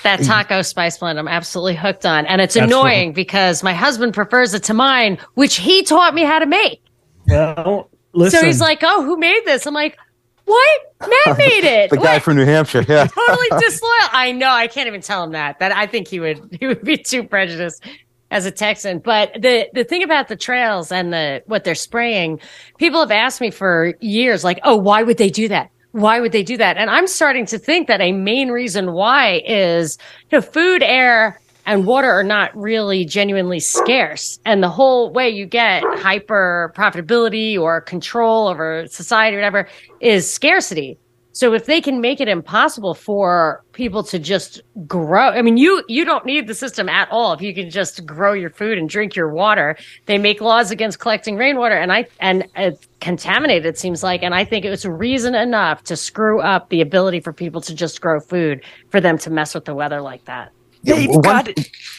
That taco spice blend, I'm absolutely hooked on. And it's That's annoying because my husband prefers it to mine, which he taught me how to make. well listen So he's like, Oh, who made this? I'm like, What? Matt made it. the guy What? from New Hampshire, yeah. totally disloyal. I know. I can't even tell him that. That I think he would he would be too prejudiced as a Texan. But the the thing about the trails and the what they're spraying, people have asked me for years, like, oh, why would they do that? Why would they do that? And I'm starting to think that a main reason why is you know, food, air, and water are not really genuinely scarce. And the whole way you get hyper profitability or control over society or whatever is scarcity. So if they can make it impossible for people to just grow, I mean, you, you don't need the system at all. If you can just grow your food and drink your water, they make laws against collecting rainwater and I, and it's contaminated, it seems like. And I think it was reason enough to screw up the ability for people to just grow food for them to mess with the weather like that. They've One- got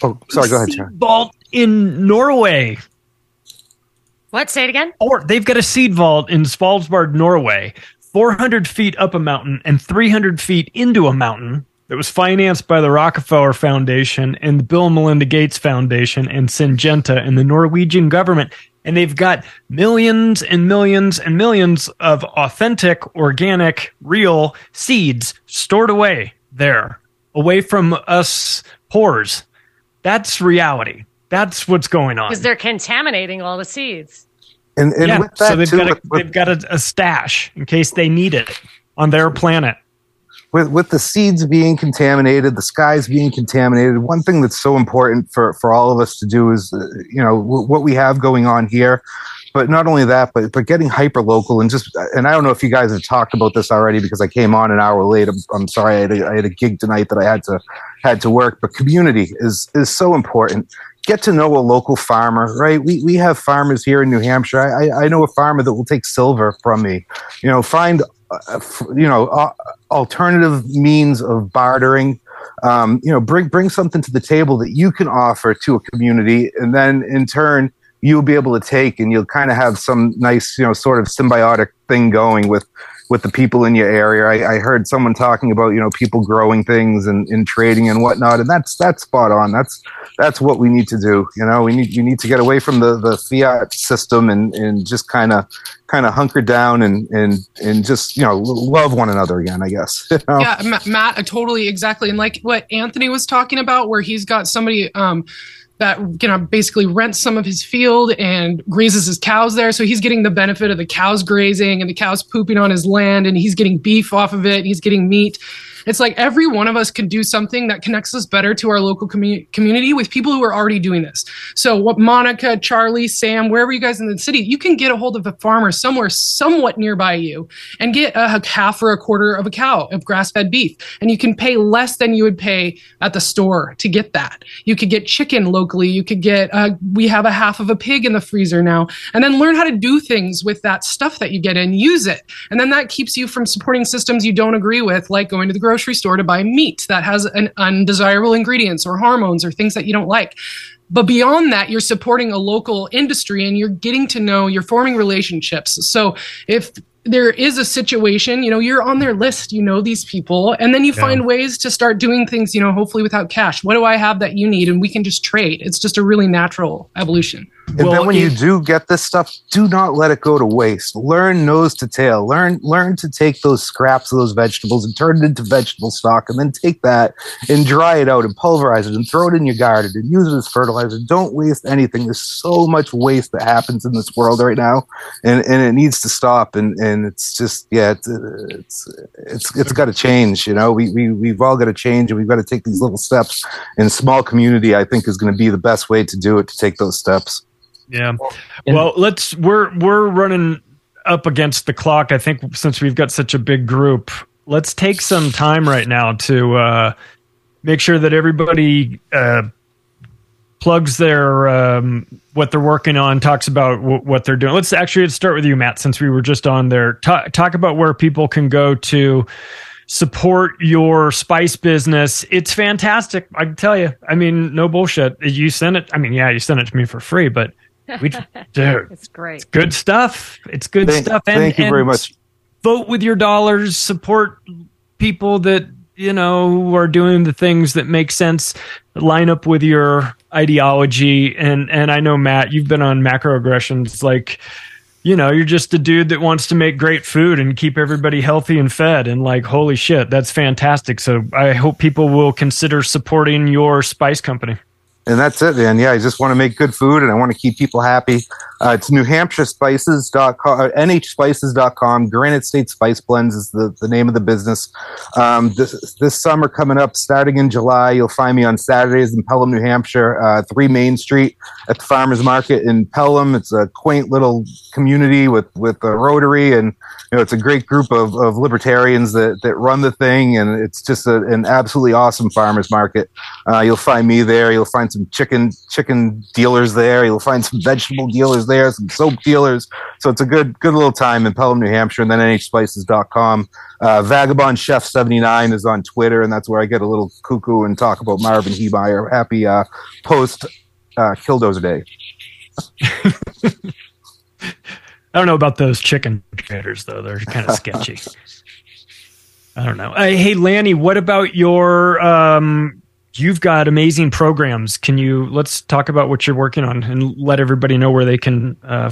Oh, sorry. Go ahead, Sharon. vault in norway What? Say it again? or they've got a seed vault in svalbard norway 400 feet up a mountain and 300 feet into a mountain that was financed by the Rockefeller Foundation and the Bill and Melinda Gates Foundation and Syngenta and the Norwegian government. And they've got millions and millions and millions of authentic, organic, real seeds stored away there, away from us poors. That's reality. That's what's going on. Because they're contaminating all the seeds. And, and yeah, with that so they've too, got, a, with- with- they've got a, a stash in case they need it on their planet. with with the seeds being contaminated, the skies being contaminated, one thing that's so important for for all of us to do is, uh, you know, w- what we have going on here. But not only that, but but getting hyper local and just and I don't know if you guys have talked about this already because I came on an hour late. I'm, I'm sorry, I had, a, I had a gig tonight that I had to had to work. But community is is so important. Get to know a local farmer, right? We we have farmers here in New Hampshire. I I know a farmer that will take silver from me. You know, find uh, you know uh, alternative means of bartering um, you know bring bring something to the table that you can offer to a community and then in turn you'll be able to take and you'll kind of have some nice, you know, sort of symbiotic thing going with with the people in your area. I, I heard someone talking about, you know, people growing things and, and trading and whatnot, and that's that's spot on. That's that's what we need to do. You know, we need you need to get away from the, the fiat system and, and just kind of kind of hunker down and, and and just you know love one another again. I guess. you know? Yeah, Ma- Matt, uh, totally exactly, and like what Anthony was talking about, where he's got somebody. um that you uh, know basically rents some of his field and grazes his cows there. So he's getting the benefit of the cows grazing and the cows pooping on his land and he's getting beef off of it. He's getting meat it's like every one of us can do something that connects us better to our local commu- community with people who are already doing this. So, what Monica, Charlie, Sam, wherever you guys in the city, you can get a hold of a farmer somewhere somewhat nearby you and get a half or a quarter of a cow of grass fed beef. And you can pay less than you would pay at the store to get that. You could get chicken locally. You could get, uh, we have a half of a pig in the freezer now. And then learn how to do things with that stuff that you get and use it. And then that keeps you from supporting systems you don't agree with, like going to the grocery store to buy meat that has an undesirable ingredients or hormones or things that you don't like. But beyond that, you're supporting a local industry and you're getting to know, you're forming relationships. So if there is a situation, you know, you're on their list, you know these people, and then you Yeah. find ways to start doing things, you know, hopefully without cash. What do I have that you need? And we can just trade. It's just a really natural evolution. And then when you do get this stuff, do not let it go to waste. Learn nose to tail. Learn learn to take those scraps of those vegetables and turn it into vegetable stock, and then take that and dry it out and pulverize it and throw it in your garden and use it as fertilizer. Don't waste anything. There's so much waste that happens in this world right now, and, and it needs to stop. And, and it's just yeah, it's it's it's, it's got to change. You know, we we we've all got to change, and we've got to take these little steps. And small community, I think, is going to be the best way to do it. To take those steps. Yeah. Well, let's we're we're running up against the clock. I think since we've got such a big group, let's take some time right now to uh, make sure that everybody uh, plugs their um, what they're working on, talks about w- what they're doing. Let's actually let's start with you, Matt, since we were just on there. Ta- talk about where people can go to support your spice business. It's fantastic. I can tell you. I mean, no bullshit. You sent it. I mean, yeah, you sent it to me for free, but we, dude, it's great. It's good stuff. It's good Thank- stuff. thank you very much. Vote with your dollars. Support people that you know are doing the things that make sense. Line up with your ideology. And and I know Matt, you've been on macroaggressions. Like, you know, you're just a dude that wants to make great food and keep everybody healthy and fed. And like, holy shit, that's fantastic. So I hope people will consider supporting your spice company. And that's it, man. Yeah, I just want to make good food and I want to keep people happy. Uh, it's New Hampshire Spices.com, uh, NHSpices.com. Granite State Spice Blends is the, the name of the business. Um, this, this summer coming up, starting in July, you'll find me on Saturdays in Pelham, New Hampshire, uh, 3 Main Street at the Farmers Market in Pelham. It's a quaint little community with, with a Rotary and, you know, it's a great group of, of libertarians that, that run the thing. And it's just a, an absolutely awesome farmers market. Uh, you'll find me there. You'll find some chicken, chicken dealers there. You'll find some vegetable dealers there, some soap dealers. So it's a good, good little time in Pelham, New Hampshire. And then nhspices.com. Uh, Vagabond Chef 79 is on Twitter. And that's where I get a little cuckoo and talk about Marvin Heemeyer. Happy, uh, post, uh, Killdozer Day. I don't know about those chicken traders though; they're kind of sketchy. I don't know. Uh, hey, Lanni, what about your? Um, you've got amazing programs. Can you let's talk about what you're working on and let everybody know where they can uh,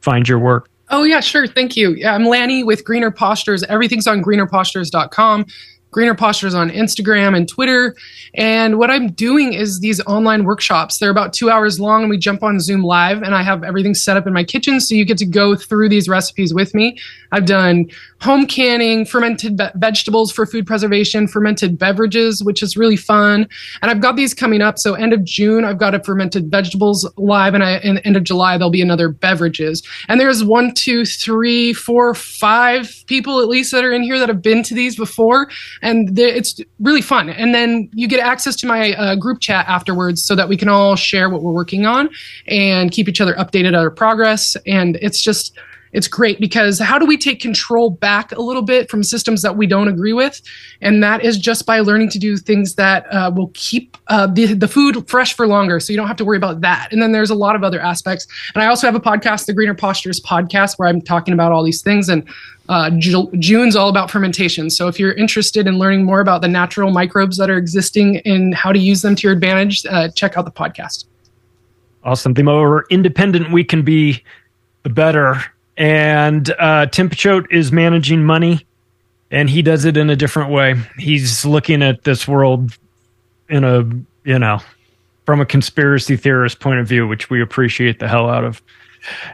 find your work. Oh, yeah, sure. Thank you. Yeah, I'm Lanni with Greener Postures. Everything's on greenerpostures.com. Greener Postures on Instagram and Twitter. And what I'm doing is these online workshops. They're about two hours long, and we jump on Zoom live, and I have everything set up in my kitchen. So you get to go through these recipes with me. I've done home canning, fermented ve- vegetables for food preservation, fermented beverages, which is really fun. And I've got these coming up. So end of June, I've got a fermented vegetables live, and I, and end of July, there'll be another beverages. And there's one, two, three, four, five people at least that are in here that have been to these before, and it's really fun. And then you get access to my uh, group chat afterwards, so that we can all share what we're working on and keep each other updated on our progress. And it's just it's great because how do we take control back a little bit from systems that we don't agree with? And that is just by learning to do things that uh, will keep uh, the, the food fresh for longer. So you don't have to worry about that. And then there's a lot of other aspects. And I also have a podcast, the Greener Postures podcast, where I'm talking about all these things. And uh, Ju- June's all about fermentation. So if you're interested in learning more about the natural microbes that are existing and how to use them to your advantage, uh, check out the podcast. Awesome. The more independent we can be, the better. And uh, Tim Picciott is managing money, and he does it in a different way. He's looking at this world in a, you know, from a conspiracy theorist point of view, which we appreciate the hell out of.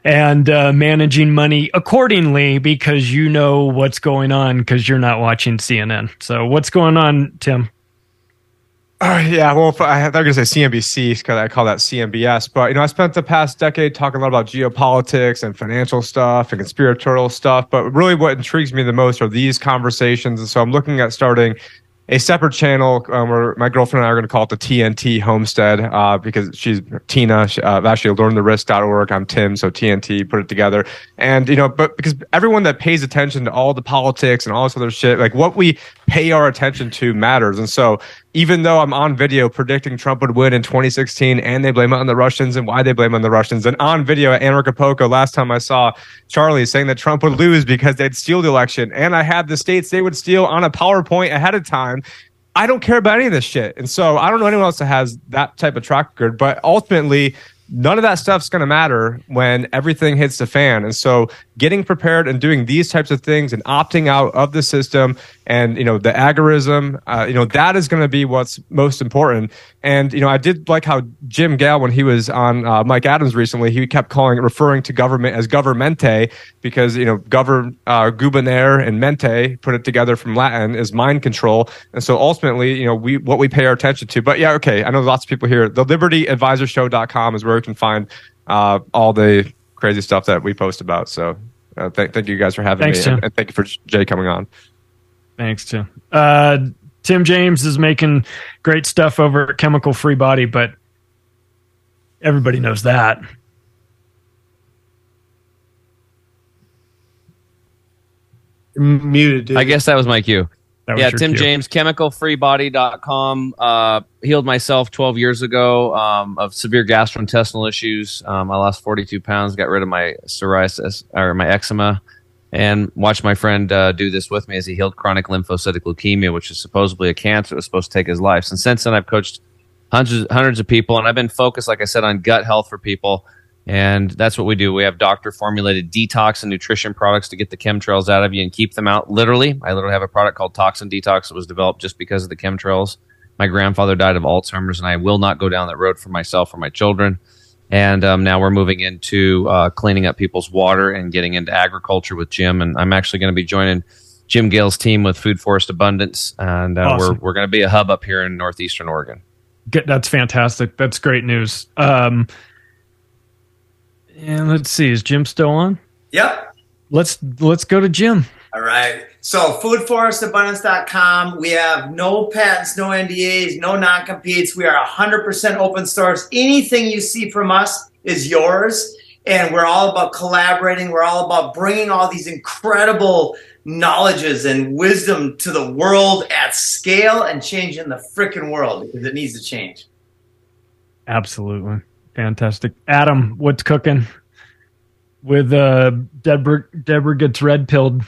And uh, managing money accordingly because you know what's going on because you're not watching CNN. So, what's going on, Tim? Uh, yeah, well, I, was going to say CNBC because I call that CNBS. But, you know, I spent the past decade talking a lot about geopolitics and financial stuff and conspiratorial stuff. But really, what intrigues me the most are these conversations. And so I'm looking at starting a separate channel um, where my girlfriend and I are going to call it the TNT Homestead uh, because she's Tina. She, uh, actually learntherisk.org. I'm Tim, so TNT put it together. And you know, but because everyone that pays attention to all the politics and all this other shit, like what we pay our attention to matters. And so even though I'm on video predicting Trump would win in 2016 and they blame it on the Russians and why they blame it on the Russians, and on video at Anarchapulco last time I saw Charlie saying that Trump would lose because they'd steal the election, and I had the states they would steal on a PowerPoint ahead of time. I don't care about any of this shit. And so I don't know anyone else that has that type of track record, but ultimately, none of that stuff's going to matter when everything hits the fan. And so getting prepared and doing these types of things and opting out of the system and, you know, the agorism, uh, you know, that is going to be what's most important. And, you know, I did like how Jim Gale, when he was on uh, Mike Adams recently, he kept calling, referring to government as governmente because, you know, govern, uh, and mente, put it together from Latin, is mind control. And so ultimately, you know, we, what we pay our attention to. But yeah, okay, I know lots of people here. The libertyadvisorshow.com is where you can find uh, all the crazy stuff that we post about. So uh, th- thank you guys for having Thanks, me. Tim. And, and thank you for Jay coming on. Thanks, Tim. Uh, Tim James is making great stuff over at Chemical Free Body, but everybody knows that. Muted. Dude. I guess that was my cue. Yeah, Tim cue. James, chemicalfreebody.com. Uh, healed myself 12 years ago um, of severe gastrointestinal issues. Um, I lost 42 pounds, got rid of my psoriasis or my eczema, and watched my friend uh, do this with me as he healed chronic lymphocytic leukemia, which is supposedly a cancer that was supposed to take his life. And since then, I've coached hundreds, hundreds of people, and I've been focused, like I said, on gut health for people. And that's what we do. We have doctor formulated detox and nutrition products to get the chemtrails out of you and keep them out. Literally, I literally have a product called Toxin Detox that was developed just because of the chemtrails. My grandfather died of Alzheimer's, and I will not go down that road for myself or my children. And um, now we're moving into uh, cleaning up people's water and getting into agriculture with Jim. And I'm actually going to be joining Jim Gale's team with Food Forest Abundance, and uh, Awesome. we're we're going to be a hub up here in northeastern Oregon. That's fantastic. That's great news. Um, and let's see, is Jim still on? Yep. Let's let's go to Jim. All right. So foodforestabundance.com. We have no patents, no NDAs, no non-competes. We are 100% open source. Anything you see from us is yours. And we're all about collaborating. We're all about bringing all these incredible knowledges and wisdom to the world at scale and changing the freaking world because it needs to change. Absolutely fantastic. Adam, what's cooking? With uh, Deborah, Deborah gets red pilled.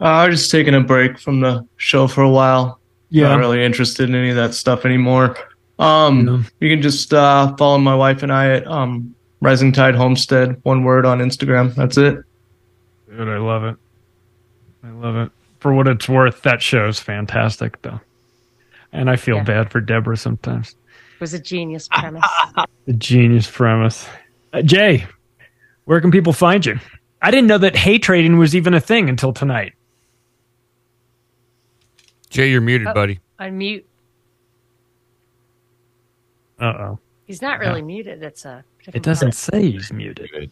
Uh, I was just taking a break from the show for a while. Yeah. Not really interested in any of that stuff anymore. Um, you can just uh, follow my wife and I at um, Rising Tide Homestead, one word on Instagram. That's it. Dude, I love it. I love it. For what it's worth, that show's fantastic, though. And I feel Yeah. bad for Deborah sometimes. It was a genius premise. The genius premise. Uh, Jay, where can people find you? I didn't know that hay trading was even a thing until tonight. Jay, you're muted, Oh, buddy. Unmute. Uh oh. He's not really muted. It's a. It doesn't say he's muted. It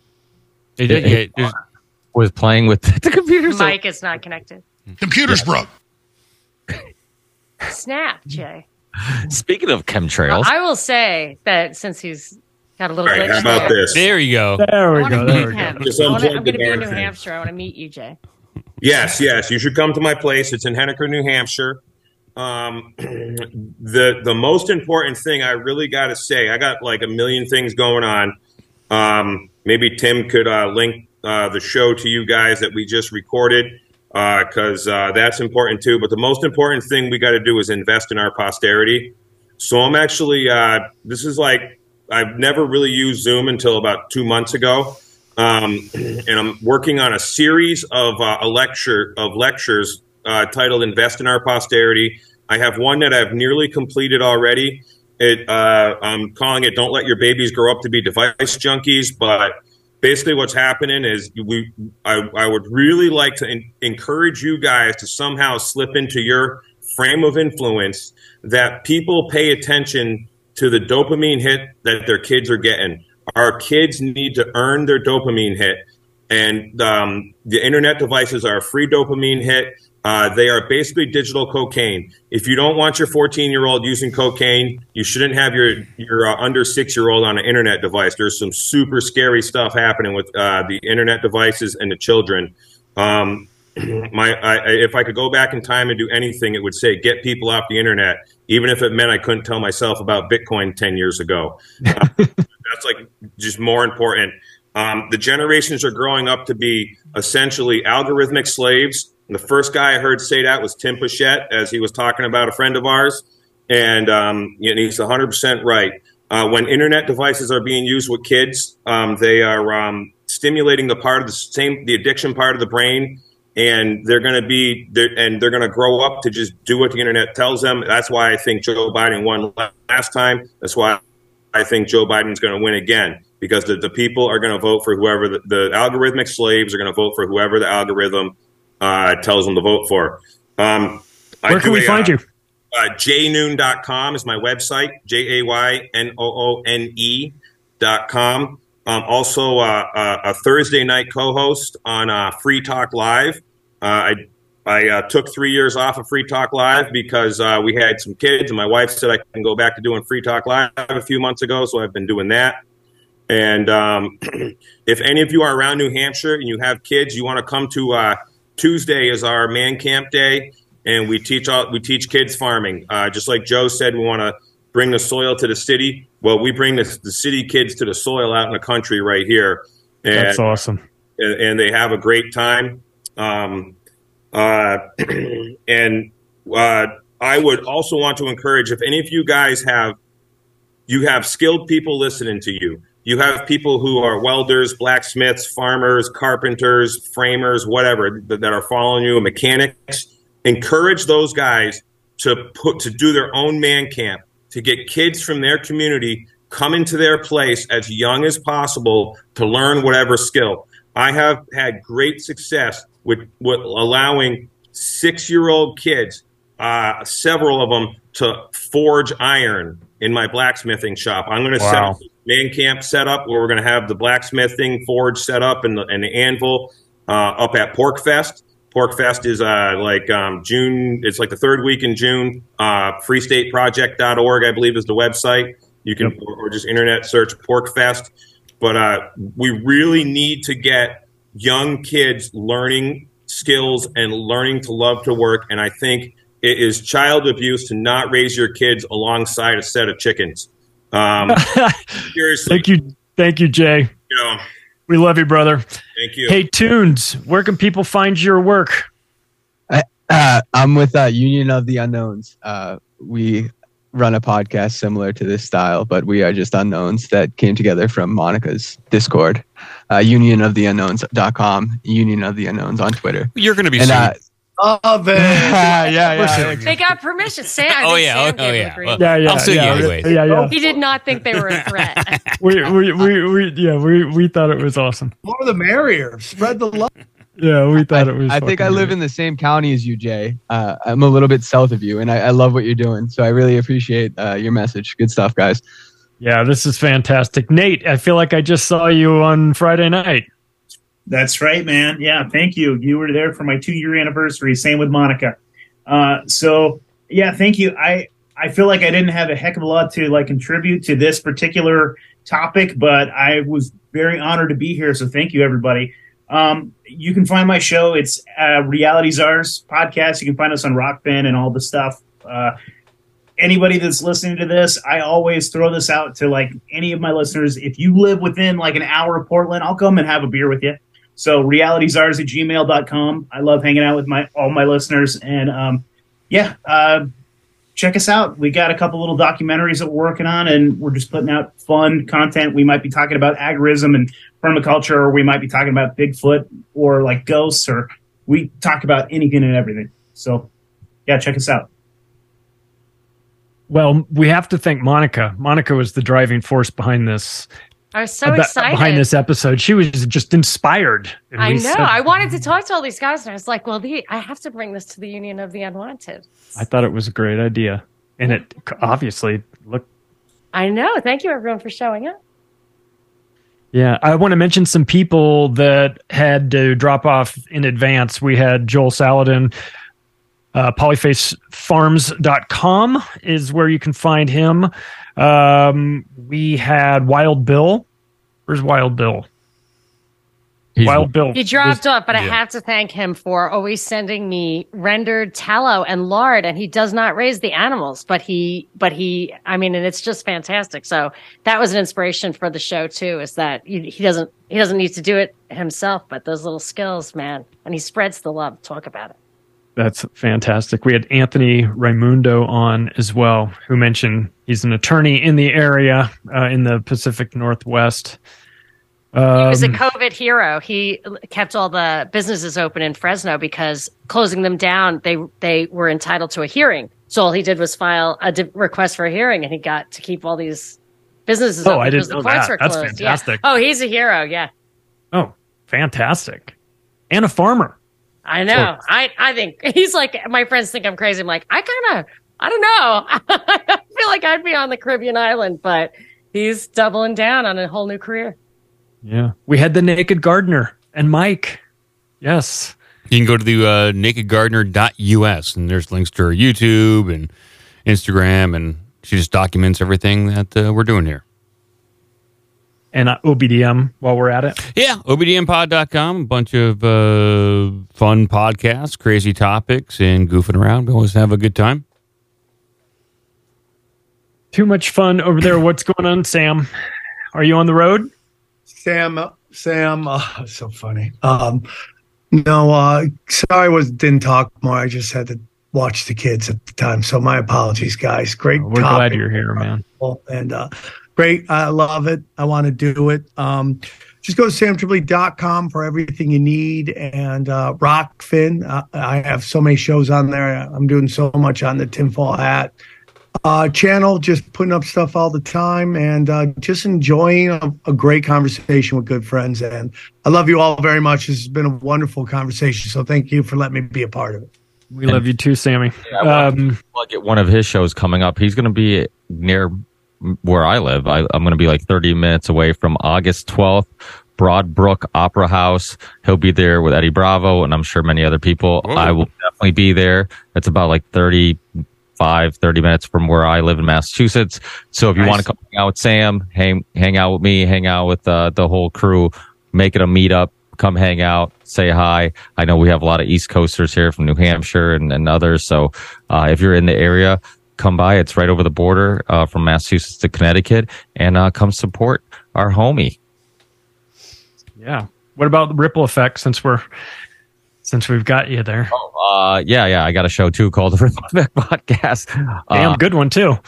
did- yeah, there's- was playing with the computer. so- Mic is not connected. Computer's broke. Snap, Jay. Speaking of chemtrails, I will say that since he's Got a little All right, glitch how about there. this? There you go. There we go. There we go. Just I wanna, I'm going to be in New thing. Hampshire. I want to meet you, Jay. Yes, yes. You should come to my place. It's in Henniker, New Hampshire. Um, the the most important thing I really got to say, I got like a million things going on. Um, maybe Tim could uh, link uh, the show to you guys that we just recorded because uh, that's important too. But the most important thing we got to do is invest in our posterity. So I'm actually uh, this is like I've never really used Zoom until about two months ago, um, and I'm working on a series of uh, a lecture of lectures uh, titled "Invest in Our Posterity." I have one that I've nearly completed already. It uh, I'm calling it "Don't Let Your Babies Grow Up to Be Device Junkies," but basically what's happening is we I, I would really like to en- encourage you guys to somehow slip into your frame of influence that people pay attention to the dopamine hit that their kids are getting. Our kids need to earn their dopamine hit. And um, the internet devices are a free dopamine hit uh, they are basically digital cocaine. If you don't want your 14 year old using cocaine, you shouldn't have your your uh, under six year old on an internet device. There's some super scary stuff happening with uh, the internet devices and the children. Um, my, I, if I could go back in time and do anything, it would say get people off the internet, even if it meant I couldn't tell myself about Bitcoin 10 years ago. Uh, that's like just more important. Um, the generations are growing up to be essentially algorithmic slaves. The first guy I heard say that was Tim Picciott, as he was talking about a friend of ours, and, um, and he's 100% right. Uh, when internet devices are being used with kids, um, they are um, stimulating the part of the same the addiction part of the brain, and they're going to be they're, and they're going to grow up to just do what the internet tells them. That's why I think Joe Biden won last time. That's why I think Joe Biden's going to win again because the, the people are going to vote for whoever the, the algorithmic slaves are going to vote for whoever the algorithm uh, tells them to vote for. Um, I Where can we a, find uh, you? uh, jaynoone.com is my website, J A Y N O O N E dot com. Um, also, uh, uh, a Thursday night co host on uh, Free Talk Live. Uh, I I uh, took three years off of Free Talk Live because uh, we had some kids, and my wife said I can go back to doing Free Talk Live a few months ago, so I've been doing that. And um, if any of you are around New Hampshire and you have kids, you want to come to uh, Tuesday is our man camp day, and we teach all, we teach kids farming. Uh, just like Joe said, we want to bring the soil to the city. Well, we bring the, the city kids to the soil out in the country right here. And, That's awesome. and, and they have a great time. Um, uh, and uh, I would also want to encourage if any of you guys have you have skilled people listening to you. You have people who are welders, blacksmiths, farmers, carpenters, framers, whatever that, that are following you, mechanics. Encourage those guys to put to do their own man camp to get kids from their community come into their place as young as possible to learn whatever skill. I have had great success with, with allowing six year old kids, uh, several of them, to forge iron in my blacksmithing shop. I'm going to Wow. a man camp set up where we're going to have the blacksmithing forge set up and the, and the anvil uh, up at Pork Fest. Pork Fest is uh, like um, June. It's like the third week in June. Uh, FreeStateProject.org, I believe, is the website. You can or, or just internet search Pork Fest. But uh, we really need to get young kids learning skills and learning to love to work. And I think it is child abuse to not raise your kids alongside a set of chickens. Um, seriously, Thank you, thank you, Jay. you know, We love you, brother. thank you. Hey, Toons, where can people find your work? I, uh, I'm with uh, Union of the Unknowns. Uh, we run a podcast similar to this style, but we are just unknowns that came together from Monica's Discord. Uh, unionoftheunknowns.com, Union of the Unknowns on Twitter. You're going to be And, sued. Love it. yeah, yeah. They got permission. Sam, I Oh, yeah, Sam oh, gave oh, yeah. Well, Yeah, yeah, I'll sue yeah, you anyways. Yeah, yeah. He did not think they were a threat. we, we, we, we, yeah, we, we thought it was awesome. More the merrier. Spread the love. Yeah, we thought it was. I think I live great. in the same county as you, Jay. Uh, I'm a little bit south of you, and I, I love what you're doing. So I really appreciate uh, your message. Good stuff, guys. Yeah, this is fantastic. Nate, I feel like I just saw you on Friday night. That's right, man. Yeah, thank you. You were there for my two year anniversary. Same with Monica. Uh, so yeah, thank you. I I feel like I didn't have a heck of a lot to like contribute to this particular topic, but I was very honored to be here. So thank you, everybody. Um, you can find my show. It's uh, Reality Czars podcast. You can find us on Rokfin and all the stuff. Uh, anybody that's listening to this, I always throw this out to like any of my listeners. If you live within like an hour of Portland, I'll come and have a beer with you. So realityczars at gmail.com. I love hanging out with my all my listeners. And um, yeah, uh, check us out. We got a couple little documentaries that we're working on, and we're just putting out fun content. We might be talking about agorism and permaculture, or we might be talking about Bigfoot or like ghosts, or we talk about anything and everything. So yeah, check us out. Well, we have to thank Monica. Monica was the driving force behind this. I was so aba- excited. behind this episode. She was just inspired. I know. said- I wanted to talk to all these guys, and I was like, "Well, the, I have to bring this to the Union of the Unwanted." I thought it was a great idea, and it obviously looked. I know. Thank you, everyone, for showing up. Yeah, I want to mention some people that had to drop off in advance. We had Joel Salatin. Uh, polyfacefarms.com is where you can find him. Um, we had Wild Bill. Where's Wild Bill? Wild Bill. He dropped off, but I have to thank him for always sending me rendered tallow and lard. And he does not raise the animals, but he, but he, I mean, and it's just fantastic. So that was an inspiration for the show too. Is that he, he doesn't he doesn't need to do it himself, but those little skills, man, and he spreads the love. Talk about it. That's fantastic. We had Anthony Raimundo on as well, who mentioned he's an attorney in the area uh, in the Pacific Northwest. He was a Um, COVID hero. He kept all the businesses open in Fresno because closing them down, they they were entitled to a hearing. So all he did was file a di- request for a hearing, and he got to keep all these businesses Oh, open I didn't because the know that. That's closed. fantastic. Yeah. Oh, he's a hero. Yeah, oh, fantastic. And a farmer. I know. I I think he's like my friends think I'm crazy. I'm like I kind of I don't know. I feel like I'd be on the Caribbean island, but he's doubling down on a whole new career. Yeah. We had the Naked Gardener and Mike. Yes. You can go to the uh, nakedgardener.us and there's links to her YouTube and Instagram, and she just documents everything that uh, we're doing here. And uh, OBDM while we're at it. Yeah, obdmpod.com, a bunch of uh, fun podcasts, crazy topics, and goofing around. We always have a good time. Too much fun over there. What's going on, Sam? Are you on the road? Sam, Sam, oh, so funny. Um, no, uh, sorry, I was didn't talk more. I just had to watch the kids at the time. So my apologies, guys. Great. We're glad you're here, man. And uh, great. I love it. I want to do it. Um, just go to samtripoli.com for everything you need. And uh, Rokfin, uh, I have so many shows on there. I'm doing so much on the tinfoil hat uh, channel, just putting up stuff all the time and uh, just enjoying a, a great conversation with good friends. And I love you all very much. This has been a wonderful conversation. So thank you for letting me be a part of it. We love you too, Sammy. Um, plug at one of his shows coming up. He's going to be near where I live. I, I'm going to be like 30 minutes away from August 12th, Broadbrook Opera House. He'll be there with Eddie Bravo, and I'm sure many other people. I will definitely be there. It's about like 35, 30 minutes from where I live in Massachusetts. So if you want to come hang out with Sam, hang hang out with me, hang out with uh, the whole crew, make it a meetup. Come hang out, say hi. I know we have a lot of East Coasters here from New Hampshire and, and others. So uh, if you're in the area, come by. It's right over the border uh, from Massachusetts to Connecticut, and uh, come support our homie. yeah. What about the ripple effect? Since we're since we've got you there, Uh, yeah, yeah. I got a show too called the Ripple Effect Podcast. damn Uh, good one too.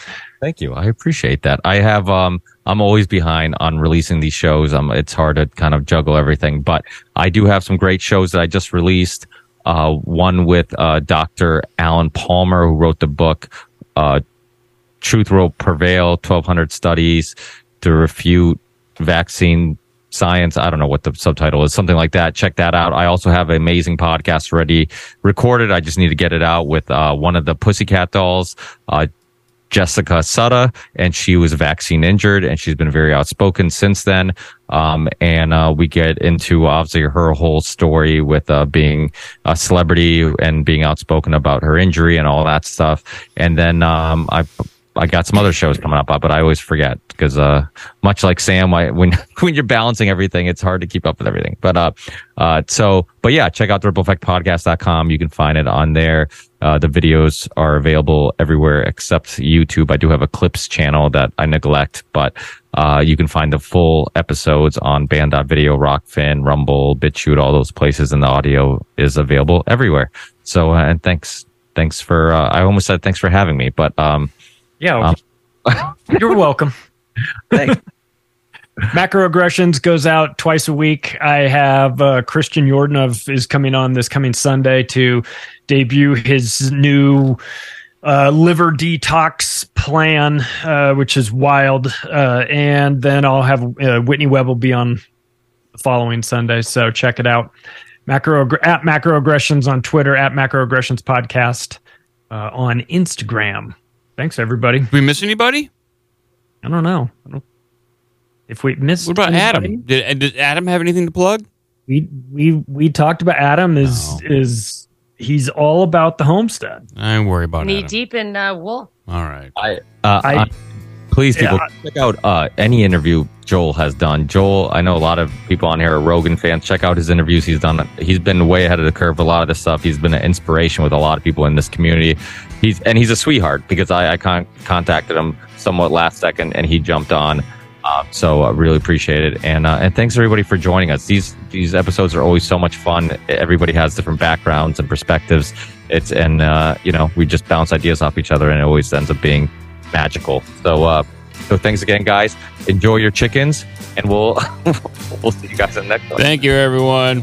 Thank you. I appreciate that. I have um I'm always behind on releasing these shows. Um it's hard to kind of juggle everything, but I do have some great shows that I just released. Uh one with uh Dr. Alan Palmer who wrote the book uh Truth Will Prevail 1200 Studies to refute vaccine science. I don't know what the subtitle is, something like that. Check that out. I also have an amazing podcast already recorded. I just need to get it out with uh, one of the Pussycat dolls, uh, Jessica Sutta, and she was vaccine injured, and she's been very outspoken since then. Um, and uh, we get into obviously her whole story with uh, being a celebrity and being outspoken about her injury and all that stuff. And then um, I I got some other shows coming up, but I always forget because, uh, much like Sam, I, when when you're balancing everything, it's hard to keep up with everything. But uh, uh, so, but yeah, check out the rippleeffectpodcast.com. You can find it on there. Uh, the videos are available everywhere except YouTube. I do have a clips channel that I neglect, but uh, you can find the full episodes on banned.video, Rokfin, Rumble, BitChute, all those places, and the audio is available everywhere. So, uh, and thanks, thanks for, uh, I almost said thanks for having me, but, um, Yeah, um, you're welcome. Thanks. Macroaggressions goes out twice a week. I have uh, Christian Yordanov is coming on this coming Sunday to debut his new uh, liver detox plan, uh, which is wild. Uh, and then I'll have uh, Whitney Webb will be on the following Sunday, so check it out. Macro at macroaggressions on Twitter at macroaggressions podcast uh, on Instagram. Thanks everybody. Did we miss anybody? I don't know. I don't, if we missed, What about anybody? Adam? Did, did Adam have anything to plug? We we we talked about Adam is is he's all about the homestead. I worry about Knee Adam. deep in uh, wool. All right. I, uh, I- uh, please, people, I- check out uh, any interview Joel has done. Joel, I know a lot of people on here are Rogan fans. Check out his interviews. He's done. He's been way ahead of the curve. A lot of this stuff. He's been an inspiration with a lot of people in this community. He's and he's a sweetheart because I, I con- contacted him somewhat last second and he jumped on. Uh, so I really appreciate it, and uh, and thanks everybody for joining us. These these episodes are always so much fun. Everybody has different backgrounds and perspectives. It's and uh, you know we just bounce ideas off each other, and it always ends up being magical. So uh, so thanks again, guys. Enjoy your chickens, and we'll we'll see you guys in the next one. Thank you, everyone.